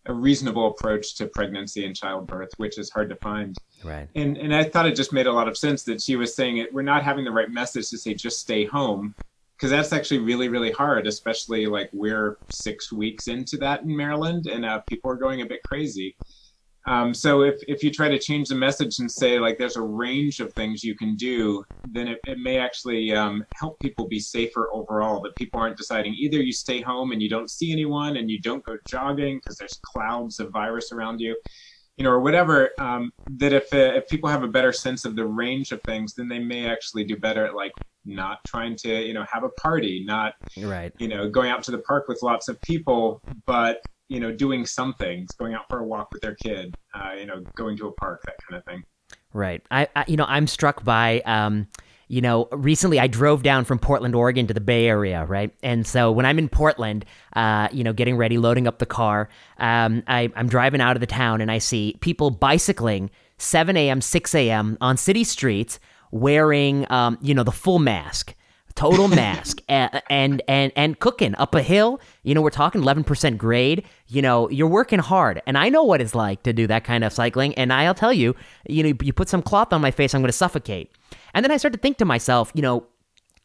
Speaker 2: a reasonable approach to pregnancy and childbirth, which is hard to find.
Speaker 1: Right.
Speaker 2: And and I thought it just made a lot of sense that she was saying it. We're not having the right message to say just stay home, because that's actually really really hard, especially like we're six weeks into that in Maryland, and uh, people are going a bit crazy. Um, so if, if you try to change the message and say like there's a range of things you can do, then it, it may actually um, help people be safer overall. That people aren't deciding either you stay home and you don't see anyone and you don't go jogging because there's clouds of virus around you, you know, or whatever. Um, that if uh, if people have a better sense of the range of things, then they may actually do better at like not trying to you know have a party, not
Speaker 1: right,
Speaker 2: you know, going out to the park with lots of people, but you know, doing something, going out for a walk with their kid, uh, you know, going to a park, that kind of thing.
Speaker 1: Right. I, I you know, I'm struck by, um, you know, recently I drove down from Portland, Oregon to the Bay Area, right? And so when I'm in Portland, uh, you know, getting ready, loading up the car, um, I, I'm driving out of the town and I see people bicycling 7 a.m., 6 a.m. on city streets wearing, um, you know, the full mask total mask and, and and and cooking up a hill. You know we're talking 11% grade. You know you're working hard. And i know what it's like to do that kind of cycling. And i'll tell you you know you put some cloth on my face i'm going to suffocate. And then i start to think to myself you know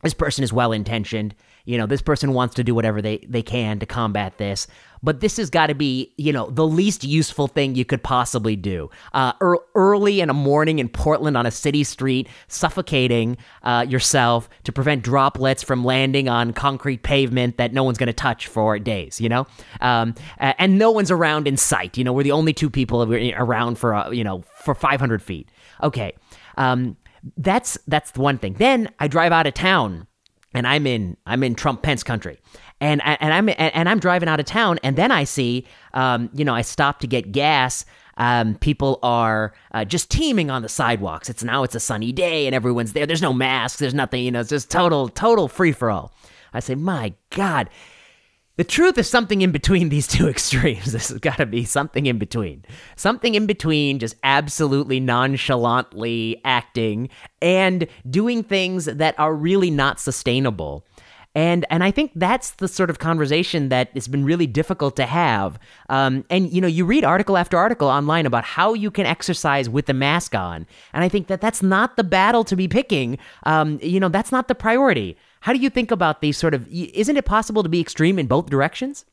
Speaker 1: this person is well intentioned you know this person wants to do whatever they, they can to combat this. But this has got to be you know the least useful thing you could possibly do. Uh, er- early in a morning in portland on a city street suffocating uh, yourself to prevent droplets from landing on concrete pavement that no one's going to touch for days you know? Um, and no one's around in sight you know? We're the only two people around for uh, you know for 500 feet. Okay um, that's that's the one thing. Then i drive out of town and I'm in I'm in Trump Pence country, and and I'm and I'm driving out of town, and then I see, um, you know, I stop to get gas. Um, people are uh, just teeming on the sidewalks. It's now it's a sunny day, and everyone's there. There's no masks. There's nothing. You know, it's just total total free for all. I say, my God. The truth is something in between these two extremes. This has got to be something in between. Something in between just absolutely nonchalantly acting and doing things that are really not sustainable. And and I think that's the sort of conversation that has been really difficult to have. Um, and you know, you read article after article online about how you can exercise with the mask on, and I think that that's not the battle to be picking. Um, you know, that's not the priority. How do you think about these sort of? Isn't it possible to be extreme in both directions?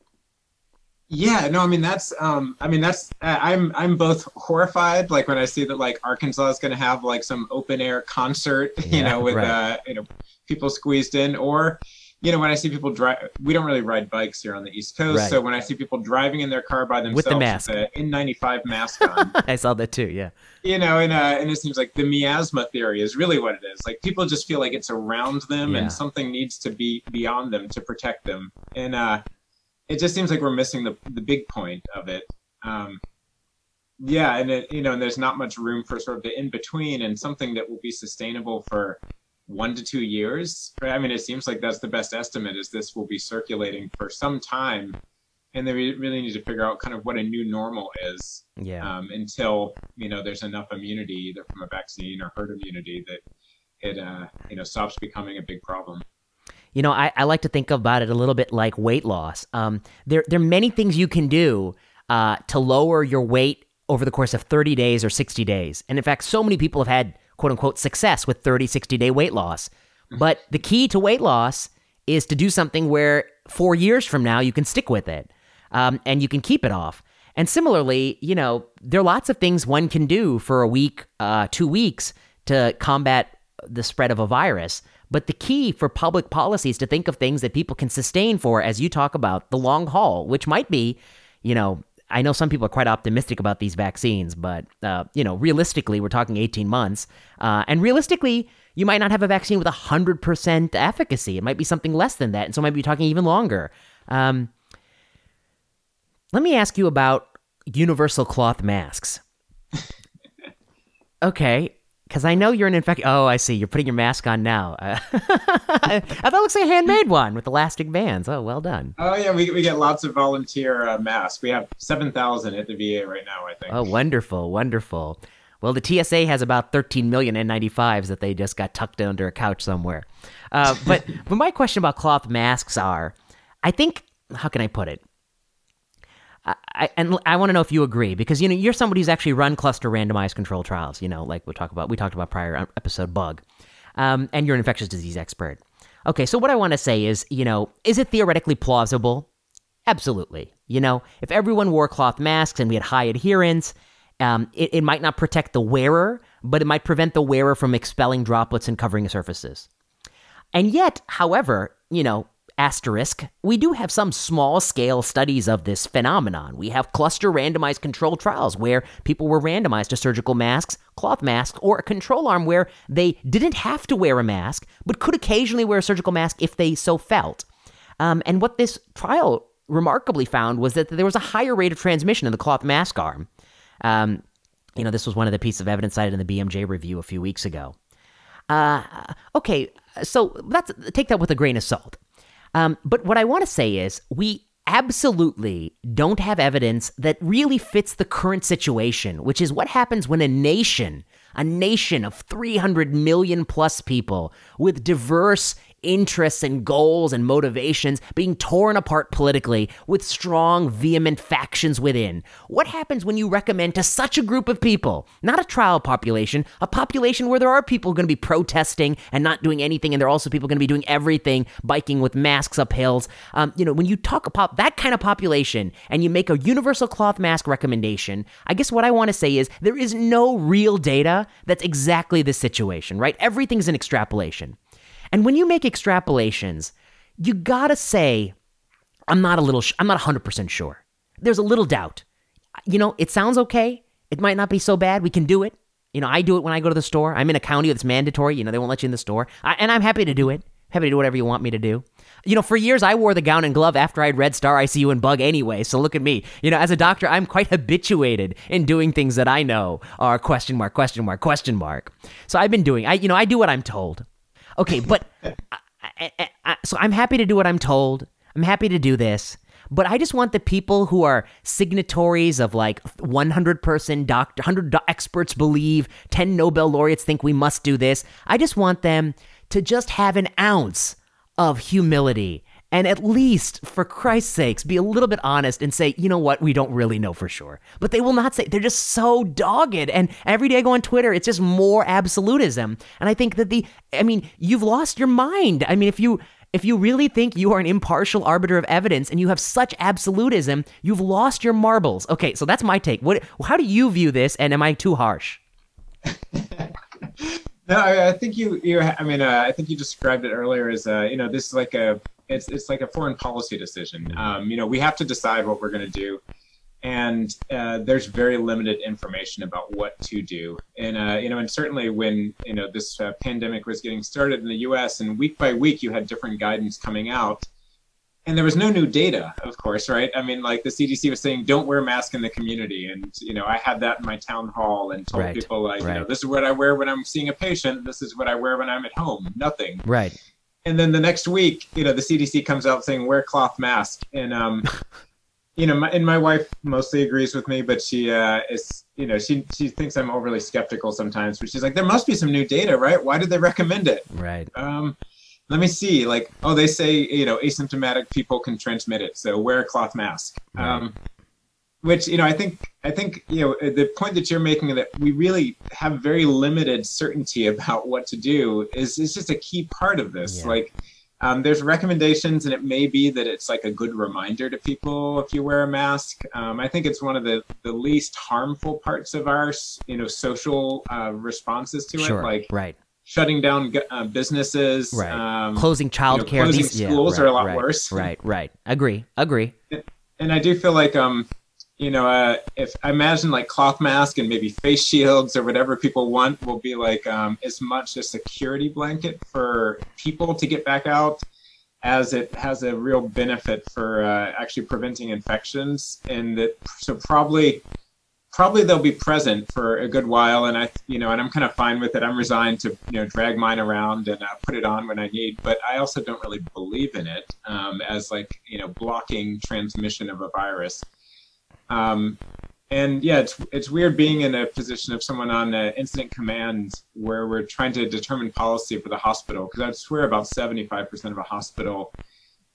Speaker 2: Yeah, no, I mean that's, um, I mean that's, I'm, I'm both horrified, like when I see that like Arkansas is going to have like some open air concert, you
Speaker 1: Yeah,
Speaker 2: know, with
Speaker 1: right.
Speaker 2: uh, you know, people squeezed in, or, you know, when I see people drive, we don't really ride bikes here on the East Coast,
Speaker 1: Right.
Speaker 2: so when I see people driving in their car by themselves
Speaker 1: With the mask.
Speaker 2: with the N95 mask on,
Speaker 1: I saw that too. Yeah.
Speaker 2: you know, and uh, and it seems like the miasma theory is really what it is. Like people just feel like it's around them,
Speaker 1: Yeah.
Speaker 2: and something needs to be beyond them to protect them. And uh, it just seems like we're missing the the big point of it. Um, yeah, and it, you know, and there's not much room for sort of the in between and something that will be sustainable for one to two years. Right? I mean, it seems like that's the best estimate. Is this will be circulating for some time, and then we really need to figure out kind of what a new normal is
Speaker 1: Yeah.
Speaker 2: um, until you know there's enough immunity either from a vaccine or herd immunity that it uh, you know stops becoming a big problem.
Speaker 1: You know, I, I like to think about it a little bit like weight loss. Um, there, there are many things you can do uh, to lower your weight over the course of 30 days or 60 days. And in fact, so many people have had quote unquote success with 30, 60 day weight loss. But the key to weight loss is to do something where four years from now you can stick with it um, and you can keep it off. And similarly, you know, there are lots of things one can do for a week, uh, two weeks to combat the spread of a virus. But the key for public policy is to think of things that people can sustain for, as you talk about, the long haul, which might be, you know, I know some people are quite optimistic about these vaccines, but, uh, you know, realistically, we're talking 18 months. Uh, and realistically, you might not have a vaccine with 100% efficacy. It might be something less than that. And so might be talking even longer. Um, let me ask you about universal cloth masks. okay, because I know you're an infect. Oh, I see. You're putting your mask on now. Uh, I thought it looks like a handmade one with elastic bands. Oh, well done.
Speaker 2: Oh yeah, we, we get lots of volunteer uh, masks. We have seven thousand at the VA right now. I think.
Speaker 1: Oh, wonderful, wonderful. Well, the TSA has about 13 million N95s that they just got tucked under a couch somewhere. Uh, but but my question about cloth masks are, I think, how can I put it? I, and I want to know if you agree because you know you're somebody who's actually run cluster randomized control trials. You know, like we talk about we talked about prior episode BUGG, um, and you're an infectious disease expert. Okay, so what I want to say is, you know, is it theoretically plausible? Absolutely. You know, if everyone wore cloth masks and we had high adherence, um, it, it might not protect the wearer, but it might prevent the wearer from expelling droplets and covering surfaces. And yet, however, you know, asterisk, we do have some small scale studies of this phenomenon. We have cluster randomized control trials where people were randomized to surgical masks, cloth masks, or a control arm where they didn't have to wear a mask, but could occasionally wear a surgical mask if they so felt. Um, and what this trial remarkably found was that there was a higher rate of transmission in the cloth mask arm. Um, you know, this was one of the pieces of evidence cited in the BMJ review a few weeks ago. Uh, okay, so that's take that with a grain of salt. Um, but what I want to say is we absolutely don't have evidence that really fits the current situation, which is what happens when a nation, a nation of 300 million plus people with diverse interests and goals and motivations being torn apart politically with strong, vehement factions within. What happens when you recommend to such a group of people, not a trial population, a population where there are people going to be protesting and not doing anything, and there are also people going to be doing everything, biking with masks up hills. Um, you know, when you talk about that kind of population and you make a universal cloth mask recommendation, I guess what I want to say is there is no real data that's exactly the situation, right? Everything's an extrapolation. And when you make extrapolations, you gotta say, I'm not a little, sh- I'm not 100% sure. There's a little doubt. You know, it sounds okay. It might not be so bad. We can do it. You know, I do it when I go to the store. I'm in a county that's mandatory. You know, they won't let you in the store. I, and I'm happy to do it. Happy to do whatever you want me to do. You know, for years I wore the gown and glove after I'd read Star ICU and BUGG anyway. So look at me. You know, as a doctor, I'm quite habituated in doing things that I know are question mark, question mark, question mark. So I've been doing. I, you know, I do what I'm told. Okay, but I, I, so I'm happy to do what I'm told. I'm happy to do this. But I just want the people who are signatories of like 100 person doctor, 100 experts believe, 10 Nobel laureates think we must do this. I just want them to just have an ounce of humility and at least, for Christ's sakes, be a little bit honest and say, you know what, we don't really know for sure. But they will not say, they're just so dogged. And every day I go on Twitter, it's just more absolutism. And I think that the, I mean, you've lost your mind. I mean, if you, if you really think you are an impartial arbiter of evidence and you have such absolutism, you've lost your marbles. Okay, so that's my take. What, how do you view this? And am I too harsh?
Speaker 2: No, I, I, think you. You. I mean, uh, I think you described it earlier as, uh, you know, this is like a. It's it's like a foreign policy decision. Um, you know, we have to decide what we're going to do, and uh, there's very limited information about what to do. And uh, you know, and certainly when you know this uh, pandemic was getting started in the U.S. and week by week you had different guidance coming out and there was no new data, of course, right? I mean, like the CDC was saying, don't wear a mask in the community, and you know, I had that in my town hall and told right. people, like, right. you know, this is what I wear when I'm seeing a patient. This is what I wear when I'm at home. Nothing.
Speaker 1: Right.
Speaker 2: And then the next week, you know, the CDC comes out saying wear cloth mask, and um, you know, my, and my wife mostly agrees with me, but she uh, is, you know, she she thinks I'm overly skeptical sometimes. But she's like, there must be some new data, right? Why did they recommend it?
Speaker 1: Right.
Speaker 2: Um let me see like oh they say you know asymptomatic people can transmit it so wear a cloth mask right. um, which you know i think i think you know the point that you're making that we really have very limited certainty about what to do is is just a key part of this yeah. like um, there's recommendations and it may be that it's like a good reminder to people if you wear a mask um, i think it's one of the, the least harmful parts of our you know social uh, responses to
Speaker 1: sure.
Speaker 2: it like
Speaker 1: right
Speaker 2: shutting down uh, businesses,
Speaker 1: right. um, closing childcare, you
Speaker 2: know, closing These, schools yeah, right, are a lot
Speaker 1: right,
Speaker 2: worse.
Speaker 1: Right, right. Agree, agree.
Speaker 2: And I do feel like, um, you know, uh, if I imagine like cloth mask and maybe face shields or whatever people want will be like um, as much a security blanket for people to get back out as it has a real benefit for uh, actually preventing infections. And that so probably probably they'll be present for a good while. And i you know and i'm kind of fine with it. I'm resigned to you know drag mine around and uh, put it on when i need. But i also don't really believe in it um, as like you know blocking transmission of a virus um, and yeah it's it's weird being in a position of someone on uh, incident command where we're trying to determine policy for the hospital because i swear about 75% of a hospital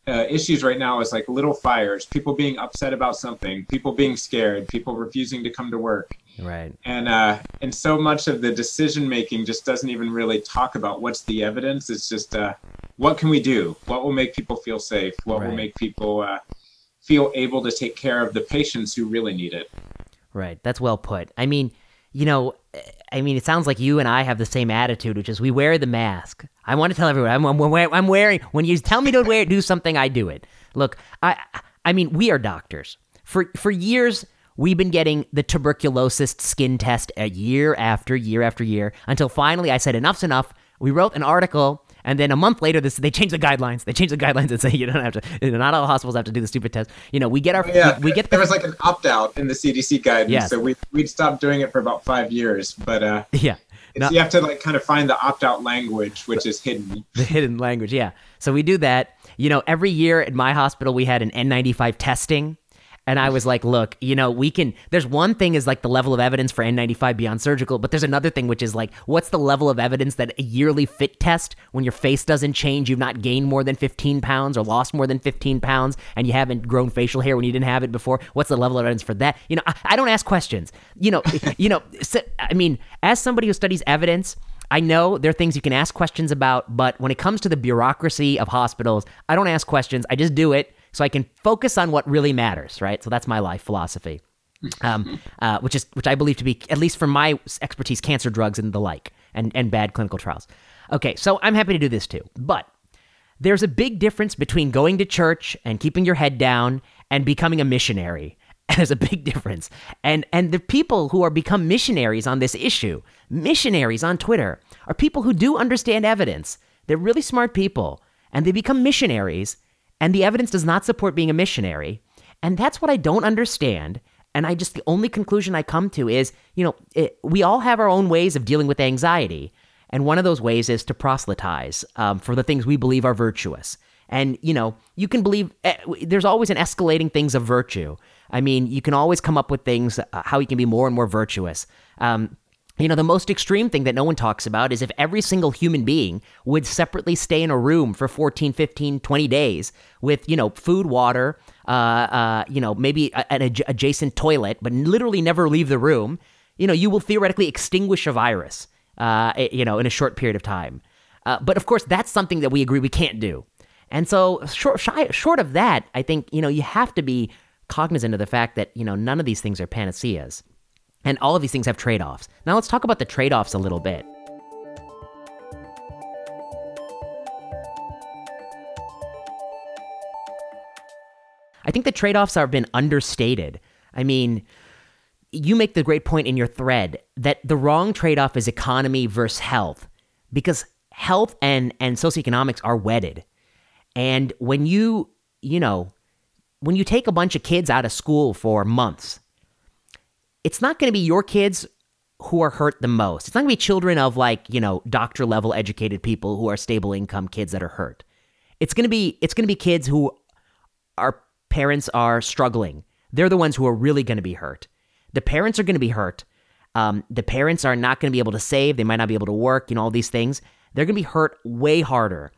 Speaker 2: uh, issues right now is like little fires, people being upset about something, people being scared, people refusing to come to work.
Speaker 1: Right.
Speaker 2: And uh, and so much of the decision making just doesn't even really talk about what's the evidence. It's just uh, what can we do? What will make people feel safe? What right. will make people uh, feel able to take care of the patients who really need it?
Speaker 1: Right. That's well put. I mean, you know, I mean, it sounds like you and I have the same attitude, which is we wear the mask. I want to tell everyone I'm, I'm, I'm wearing. When you tell me to wear, do something, I do it. Look, I, I mean, we are doctors. For for years, we've been getting the tuberculosis skin test a year after year after year until finally I said enough's enough. We wrote an article and then a month later, this they change the guidelines. They change the guidelines and say you don't have to. Not all hospitals have to do the stupid test. You know, we get our.
Speaker 2: Yeah,
Speaker 1: we, we get.
Speaker 2: The, there was like an opt out in the CDC guidance, yes. so we we'd stopped doing it for about five years. But uh,
Speaker 1: yeah,
Speaker 2: you have to like kind of find the opt out language, which is hidden.
Speaker 1: The hidden language, yeah. So we do that. You know, every year at my hospital, we had an N95 testing and I was like, look, you know, we can. There's one thing is like the level of evidence for N95 beyond surgical, but there's another thing which is like, what's the level of evidence that a yearly fit test, when your face doesn't change, you've not gained more than 15 pounds or lost more than 15 pounds, and you haven't grown facial hair when you didn't have it before? What's the level of evidence for that? You know, I, I don't ask questions. You know, you know. So, I mean, as somebody who studies evidence. I know there are things you can ask questions about, but when it comes to the bureaucracy of hospitals, I don't ask questions. I just do it so I can focus on what really matters, right? So that's my life philosophy, um, uh, which is which I believe to be at least for my expertise, cancer drugs and the like, and and bad clinical trials. Okay, so I'm happy to do this too, but there's a big difference between going to church and keeping your head down and becoming a missionary. There's a big difference. And and the people who are become missionaries on this issue, missionaries on Twitter, are people who do understand evidence. They're really smart people and they become missionaries and the evidence does not support being a missionary. And that's what I don't understand. And I just, the only conclusion I come to is, you know, it, we all have our own ways of dealing with anxiety. And one of those ways is to proselytize um, for the things we believe are virtuous. And, you know, you can believe eh, there's always an escalating things of virtue. I mean, you can always come up with things, uh, how you can be more and more virtuous. Um, you know, the most extreme thing that no one talks about is if every single human being would separately stay in a room for 14, 15, 20 days with, you know, food, water, uh, uh, you know, maybe an ad- adjacent toilet, but literally never leave the room, you know, you will theoretically extinguish a virus, uh, you know, in a short period of time. Uh, but of course, that's something that we agree we can't do. And so, short, shy, short of that, I think, you know, you have to be cognizant of the fact that, you know, none of these things are panaceas. And all of these things have trade offs. Now let's talk about the trade offs a little bit. I think the trade offs have been understated. I mean, you make the great point in your thread that the wrong trade off is economy versus health because health and, and socioeconomics are wedded. And when you, you know, when you take a bunch of kids out of school for months, it's not going to be your kids who are hurt the most. It's not going to be children of like, you know, doctor level educated people who are stable income kids that are hurt. It's going to be it's going to be kids who our parents are struggling. They're the ones who are really going to be hurt. The parents are going to be hurt. Um, the parents are not going to be able to save. They might not be able to work. You know, all these things. They're going to be hurt way harder,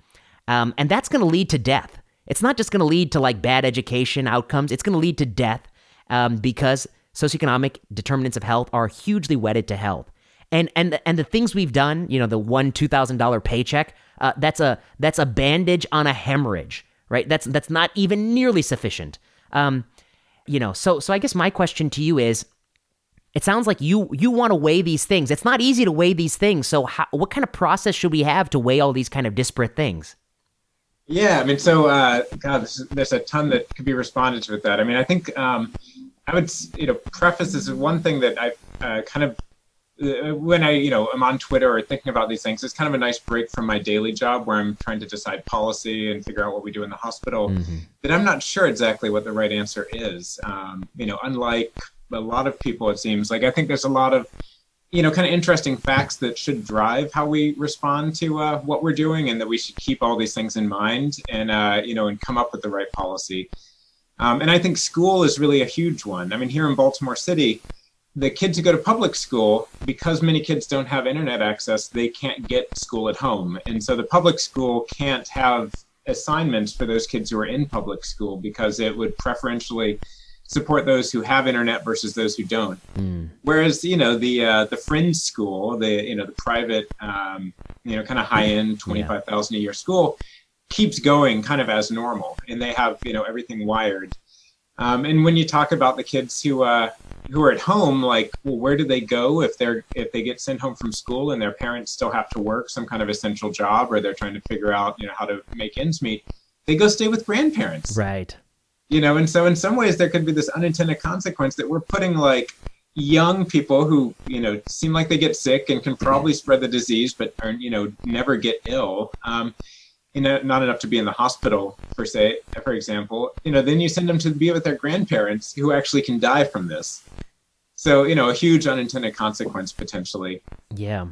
Speaker 1: um, and that's going to lead to death. It's not just going to lead to like bad education outcomes. It's going to lead to death um, because socioeconomic determinants of health are hugely wedded to health. And and and the things we've done, you know, the one two thousand dollar paycheck, uh, that's a that's a bandage on a hemorrhage, right? That's that's not even nearly sufficient. Um, you know, so so I guess my question to you is, it sounds like you you want to weigh these things. It's not easy to weigh these things. So how, what kind of process should we have to weigh all these kind of disparate things?
Speaker 2: Yeah, I mean, so uh, God, there's, there's a ton that could be responded to with that. I mean, I think um, I would, you know, preface this is one thing that I uh, kind of uh, when I, you know, am on Twitter or thinking about these things, it's kind of a nice break from my daily job where I'm trying to decide policy and figure out what we do in the hospital. Mm-hmm. That I'm not sure exactly what the right answer is. Um, you know, unlike a lot of people, it seems like I think there's a lot of, you know, kind of interesting facts that should drive how we respond to uh, what we're doing, and that we should keep all these things in mind and, uh, you know, and come up with the right policy. Um, and I think school is really a huge one. I mean, here in Baltimore City, the kids who go to public school, because many kids don't have internet access, they can't get school at home. And so the public school can't have assignments for those kids who are in public school because it would preferentially support those who have internet versus those who don't. Mm. Whereas, you know, the uh, the Friends school, the you know the private, um, you know, kind of high end, twenty five thousand yeah. a year school, keeps going kind of as normal, and they have you know everything wired. Um, and when you talk about the kids who uh, who are at home, like, well, where do they go if they're if they get sent home from school and their parents still have to work some kind of essential job, or they're trying to figure out you know how to make ends meet? They go stay with grandparents,
Speaker 1: right?
Speaker 2: You know, and so in some ways there could be this unintended consequence that we're putting like young people who you know seem like they get sick and can probably spread the disease, but are you know never get ill. Um, you know, not enough to be in the hospital per se, for example, you know, then you send them to be with their grandparents who actually can die from this. So, you know, a huge unintended consequence potentially.
Speaker 1: Yeah.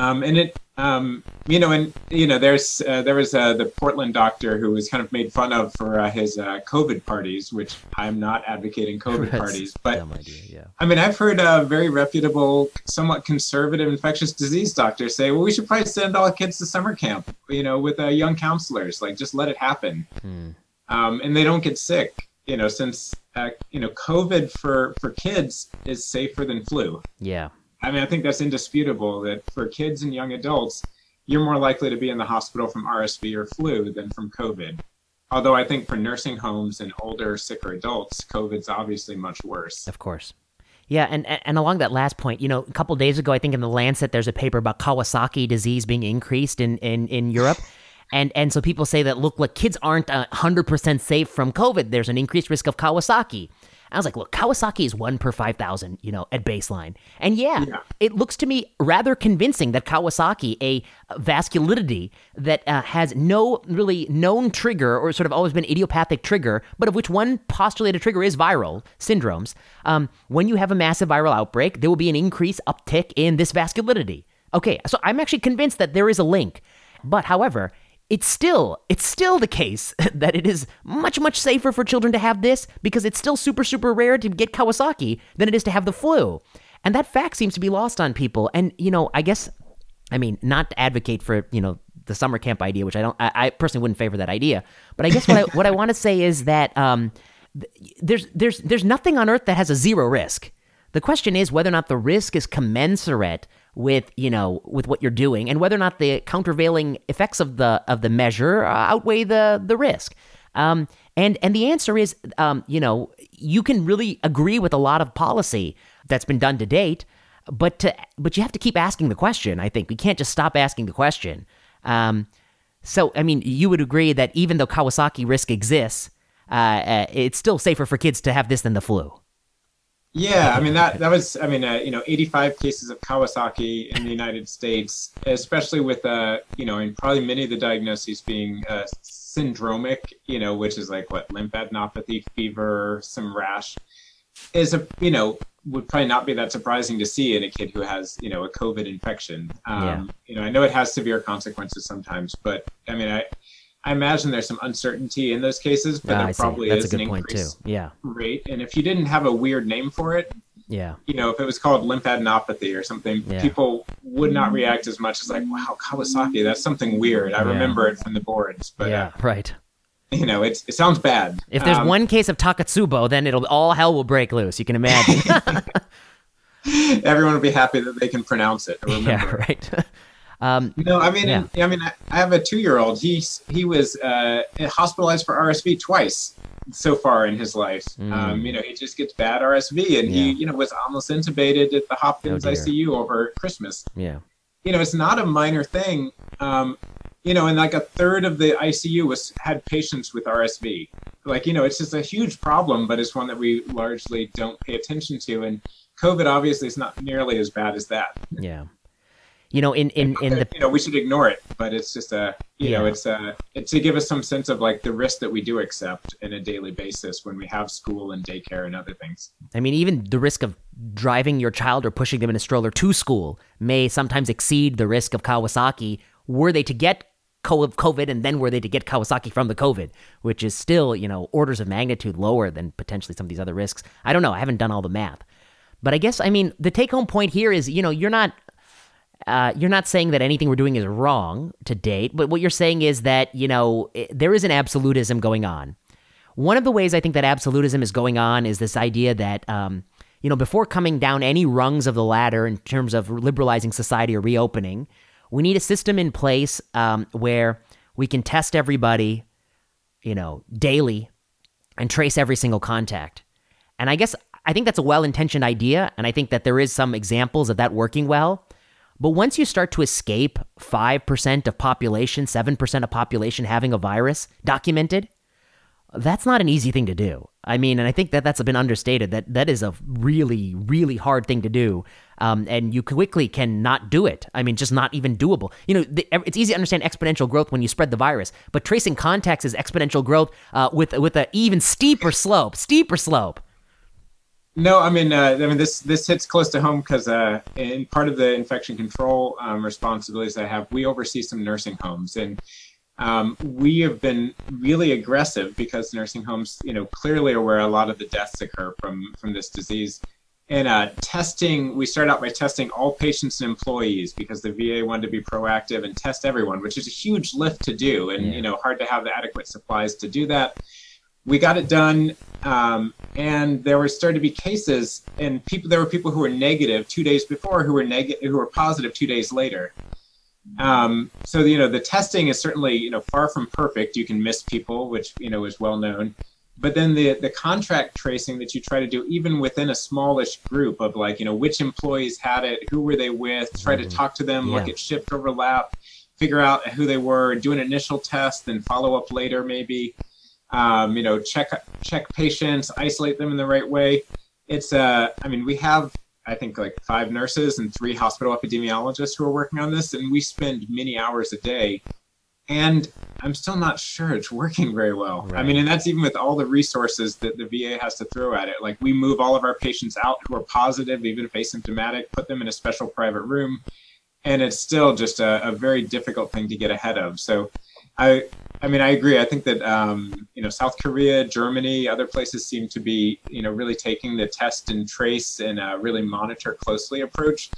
Speaker 2: Um, and it, um, you know, and you know, there's uh, there was uh, the Portland doctor who was kind of made fun of for uh, his uh, COVID parties, which I'm not advocating COVID parties, but idea, yeah. I mean, I've heard a very reputable, somewhat conservative infectious disease doctors say, well, we should probably send all kids to summer camp, you know, with uh, young counselors, like just let it happen, hmm. um, and they don't get sick, you know, since uh, you know, COVID for for kids is safer than flu.
Speaker 1: Yeah.
Speaker 2: I mean, I think that's indisputable that for kids and young adults, you're more likely to be in the hospital from RSV or flu than from COVID. Although I think for nursing homes and older, sicker adults, COVID's obviously much worse.
Speaker 1: Of course. Yeah, and, and along that last point, you know, a couple days ago, I think in the Lancet, there's a paper about Kawasaki disease being increased in, in, in Europe. And and so people say that look, look, kids aren't hundred percent safe from COVID. There's an increased risk of Kawasaki. I was like, look, Kawasaki is one per 5,000, you know, at baseline. And yeah, yeah, it looks to me rather convincing that Kawasaki, a vasculitis that uh, has no really known trigger or sort of always been idiopathic trigger, but of which one postulated trigger is viral syndromes. Um, when you have a massive viral outbreak, there will be an increase uptick in this vasculitis. Okay, so I'm actually convinced that there is a link. But however, it's still it's still the case that it is much much safer for children to have this because it's still super super rare to get Kawasaki than it is to have the flu. And that fact seems to be lost on people. And you know, I guess I mean, not to advocate for, you know, the summer camp idea, which I don't I, I personally wouldn't favor that idea. But I guess what I what I want to say is that um there's there's there's nothing on earth that has a zero risk. The question is whether or not the risk is commensurate with you know with what you're doing and whether or not the countervailing effects of the of the measure uh, outweigh the the risk. Um, and and the answer is um, you know you can really agree with a lot of policy that's been done to date but to, but you have to keep asking the question i think. We can't just stop asking the question. Um, so i mean you would agree that even though kawasaki risk exists uh, uh, it's still safer for kids to have this than the flu
Speaker 2: yeah, I mean that that was I mean uh, you know 85 cases of Kawasaki in the United States, especially with uh you know and probably many of the diagnoses being uh, syndromic, you know, which is like what lymphadenopathy, fever, some rash, is a you know would probably not be that surprising to see in a kid who has you know a COVID infection. Um, yeah. You know, I know it has severe consequences sometimes, but I mean I I imagine there's some uncertainty in those cases, but there probably
Speaker 1: That's
Speaker 2: is
Speaker 1: a good
Speaker 2: an
Speaker 1: point too.
Speaker 2: increase
Speaker 1: Yeah.
Speaker 2: rate. And if you didn't have a weird name for it,
Speaker 1: Yeah.
Speaker 2: you know, if it was called lymphadenopathy or something,
Speaker 1: Yeah.
Speaker 2: people would not react as much as like, wow, Kawasaki, that's something weird. I
Speaker 1: Yeah.
Speaker 2: remember it from the boards, but
Speaker 1: yeah. Right.
Speaker 2: uh, you know, it's it sounds bad.
Speaker 1: If there's
Speaker 2: Um,
Speaker 1: one case of Takotsubo, then it'll all hell will break loose. You can imagine.
Speaker 2: everyone will be happy that they can pronounce it. Or remember.
Speaker 1: yeah, right. um,
Speaker 2: No, I mean,
Speaker 1: Yeah.
Speaker 2: I mean, I have a two-year-old. He's he was uh, hospitalized for RSV twice so far in his life.
Speaker 1: Mm.
Speaker 2: Um, you know, he just gets bad RSV, and he you know was almost intubated at the Hopkins
Speaker 1: Oh.
Speaker 2: ICU over Christmas.
Speaker 1: yeah.
Speaker 2: You know, it's not a minor thing. Um, you know, and like a third of the ICU was had patients with RSV. Like, you know, it's just a huge problem, but it's one that we largely don't pay attention to. And COVID obviously is not nearly as bad as that.
Speaker 1: Yeah. You know, in in in the
Speaker 2: you know we should ignore it but it's just a you know it's a it's to give us some sense of like the risk that we do accept in a daily basis when we have school and daycare and other things
Speaker 1: I mean, even the risk of driving your child or pushing them in a stroller to school may sometimes exceed the risk of Kawasaki were they to get co- COVID and then were they to get Kawasaki from the COVID, which is still, you know, orders of magnitude lower than potentially some of these other risks. I don't know. I haven't done all the math. But I guess, I mean, the take home point here is, you know, you're not. Uh, you're not saying that anything we're doing is wrong to date, but what you're saying is that, you know, i- there is an absolutism going on. One of the ways I think that absolutism is going on is this idea that, um, you know, before coming down any rungs of the ladder in terms of liberalizing society or reopening, we need a system in place um, where we can test everybody, you know, daily and trace every single contact. And I guess I think that's a well intentioned idea. And I think that there is some examples of that working well. But once you start to escape 5% of population, 7% of population having a virus documented, that's not an easy thing to do. I mean, and I think that that's been understated. That that is a really, really hard thing to do, um, and you quickly can not do it. I mean, just not even doable. You know, the, it's easy to understand exponential growth when you spread the virus, but tracing contacts is exponential growth uh, with with an even steeper slope, steeper slope.
Speaker 2: No i mean uh, i mean this this hits close to home because uh, in part of the infection control um, responsibilities i have we oversee some nursing homes and um, we have been really aggressive because nursing homes, you know, clearly are where a lot of the deaths occur from from this disease. And uh, testing, we started out by testing all patients and employees because the VA wanted to be proactive and test everyone, which is a huge lift to do, and
Speaker 1: Yeah.
Speaker 2: you know, hard to have the adequate supplies to do that. We got it done, um, and there were started to be cases, and people. There were people who were negative two days before, who were negative, who were positive two days later. Um, so you know the testing is certainly you know far from perfect. You can miss people, which you know is well known. But then the the contact tracing that you try to do, even within a smallish group of like you know which employees had it, who were they with, try to
Speaker 1: Mhm.
Speaker 2: talk to them, look at shift overlap, figure out who they were, do an initial test, then follow up later maybe. Um, you know check check patients, isolate them in the right way. It's uh, I mean we have I think like five nurses and three hospital epidemiologists who are working on this, and we spend many hours a day. And I'm still not sure it's working very well. I mean, and that's even with all the resources that the VA has to throw at it. Like we move all of our patients out who are positive, even if asymptomatic, put them in a special private room. and it's still just a, a very difficult thing to get ahead of. So, I I mean, I agree. I think that um, you know South Korea, Germany, other places seem to be you know really taking the test and trace and uh, really monitor closely approach.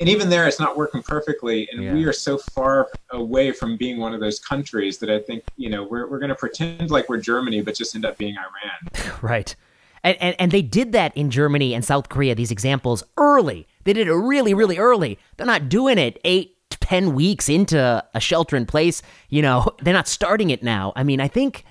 Speaker 2: And even there, it's not working perfectly, and
Speaker 1: Yeah.
Speaker 2: we are so far away from being one of those countries that I think you know we're we're going to pretend like we're Germany, but just end up being Iran.
Speaker 1: Right. And, and, and they did that in Germany and South Korea, these examples early. They did it really, really early. They're not doing it eight, 10 weeks into a shelter in place. You know, they're not starting it now. I mean, I think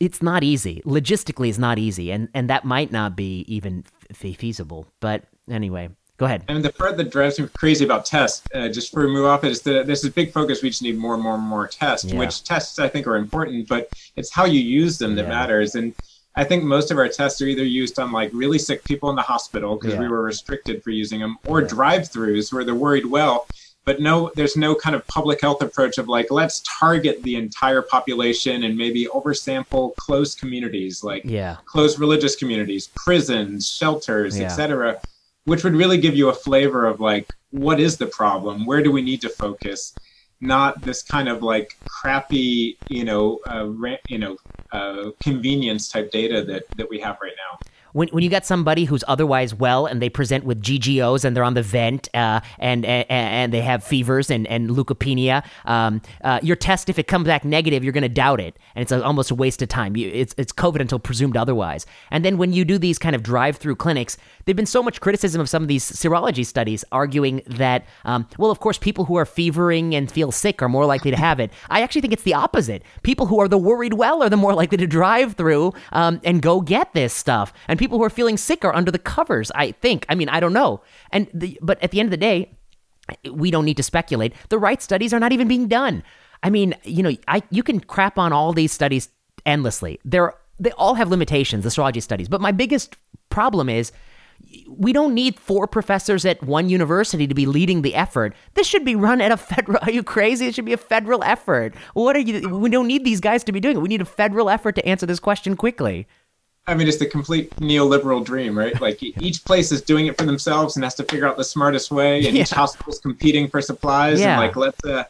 Speaker 1: it's not easy. Logistically, it's not easy. And, and that might not be even f- feasible. But anyway, go ahead.
Speaker 2: And the part that drives me crazy about tests, uh, just for move off it, is that there's a big focus. We just need more and more and more tests,
Speaker 1: Yeah.
Speaker 2: which tests I think are important, but it's how you use them that
Speaker 1: Yeah.
Speaker 2: matters. And I think most of our tests are either used on like really sick people in the hospital because
Speaker 1: Yeah.
Speaker 2: we were restricted for using them, or drive-throughs where they're worried well. But no, there's no kind of public health approach of like let's target the entire population and maybe oversample close communities like
Speaker 1: Yeah.
Speaker 2: closed religious communities, prisons, shelters,
Speaker 1: Yeah.
Speaker 2: etc., which would really give you a flavor of like what is the problem, where do we need to focus, not this kind of like crappy, you know, uh, ra- you know, uh, convenience type data that that we have right now.
Speaker 1: When, when you got somebody who's otherwise well and they present with GGOs and they're on the vent uh, and, and and they have fevers and, and leukopenia, um, uh, your test, if it comes back negative, you're going to doubt it. And it's a, almost a waste of time. You, it's, it's COVID until presumed otherwise. And then when you do these kind of drive through clinics, there've been so much criticism of some of these serology studies arguing that, um, well, of course, people who are fevering and feel sick are more likely to have it. I actually think it's the opposite. People who are the worried well are the more likely to drive through um, and go get this stuff. And people who are feeling sick are under the covers, I think. I mean, I don't know. And the, but at the end of the day, we don't need to speculate. The right studies are not even being done. I mean, you know, I you can crap on all these studies endlessly. They're they all have limitations, the serology studies. But my biggest problem is we don't need four professors at one university to be leading the effort. This should be run at a federal. Are you crazy? It should be a federal effort. What are you? We don't need these guys to be doing it. We need a federal effort to answer this question quickly.
Speaker 2: I mean, it's the complete neoliberal dream, right? Like each place is doing it for themselves and has to figure out the smartest way, and each
Speaker 1: Yeah.
Speaker 2: hospital's competing for supplies,
Speaker 1: Yeah.
Speaker 2: and like let's, uh,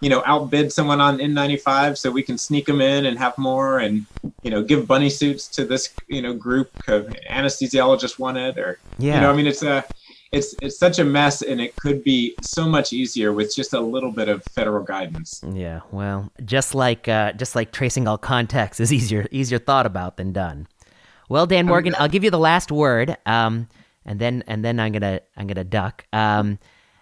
Speaker 2: you know, outbid someone on N95 so we can sneak them in and have more, and you know, give bunny suits to this, you know, group of anesthesiologists wanted, or
Speaker 1: Yeah.
Speaker 2: you know, I mean, it's a, it's it's such a mess, and it could be so much easier with just a little bit of federal guidance.
Speaker 1: Yeah, well, just like uh, just like tracing all contacts is easier easier thought about than done. Well, Dan Morgan, I'll give you the last word, um, and then and then I'm gonna I'm gonna duck. Um,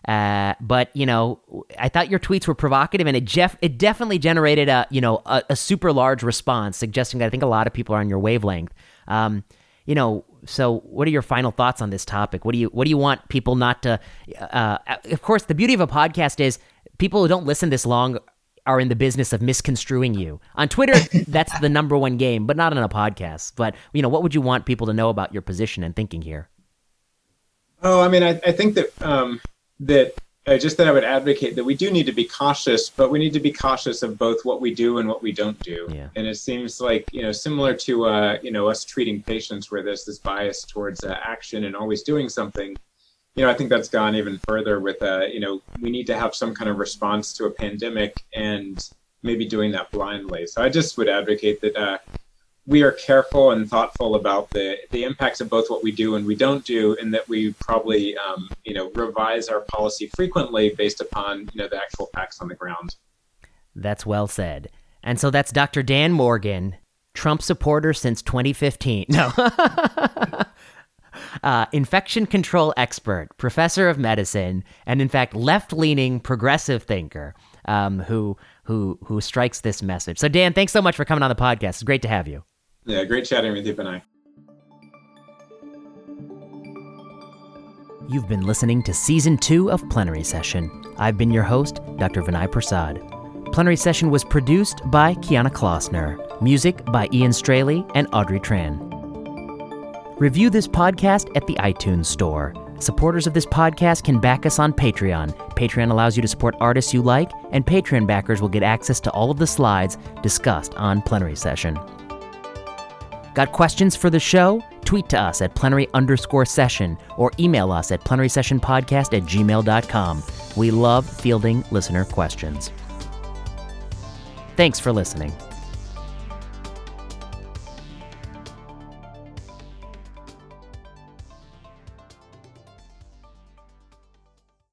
Speaker 1: uh, but you know, I thought your tweets were provocative, and it jeff it definitely generated a you know a, a super large response, suggesting that I think a lot of people are on your wavelength. Um, you know, so what are your final thoughts on this topic? What do you what do you want people not to? Uh, of course, the beauty of a podcast is people who don't listen this long are in the business of misconstruing you. On Twitter, that's the number one game, but not on a podcast. But you know, what would you want people to know about your position and thinking here?
Speaker 2: Oh, I mean, I, I think that um, that uh, just that I would advocate that we do need to be cautious, but we need to be cautious of both what we do and what we don't do.
Speaker 1: Yeah.
Speaker 2: And it seems like you know, similar to uh, you know us treating patients, where there's this bias towards uh, action and always doing something. You know, I think that's gone even further with uh, you know, we need to have some kind of response to a pandemic and maybe doing that blindly. So I just would advocate that uh, we are careful and thoughtful about the the impacts of both what we do and we don't do, and that we probably um, you know revise our policy frequently based upon you know the actual facts on the ground.
Speaker 1: That's well said. And so that's Dr. Dan Morgan, Trump supporter since 2015. No. uh, infection control expert, professor of medicine, and in fact, left leaning progressive thinker um, who, who, who strikes this message. So, Dan, thanks so much for coming on the podcast. It's great to have you.
Speaker 2: Yeah, great chatting with you, Vinay.
Speaker 1: You've been listening to season two of Plenary Session. I've been your host, Dr. Vinay Prasad. Plenary Session was produced by Kiana Klossner, music by Ian Straley and Audrey Tran. Review this podcast at the iTunes Store. Supporters of this podcast can back us on Patreon. Patreon allows you to support artists you like, and Patreon backers will get access to all of the slides discussed on Plenary Session. Got questions for the show? Tweet to us at plenary underscore session or email us at plenary session podcast at gmail.com. We love fielding listener questions. Thanks for listening.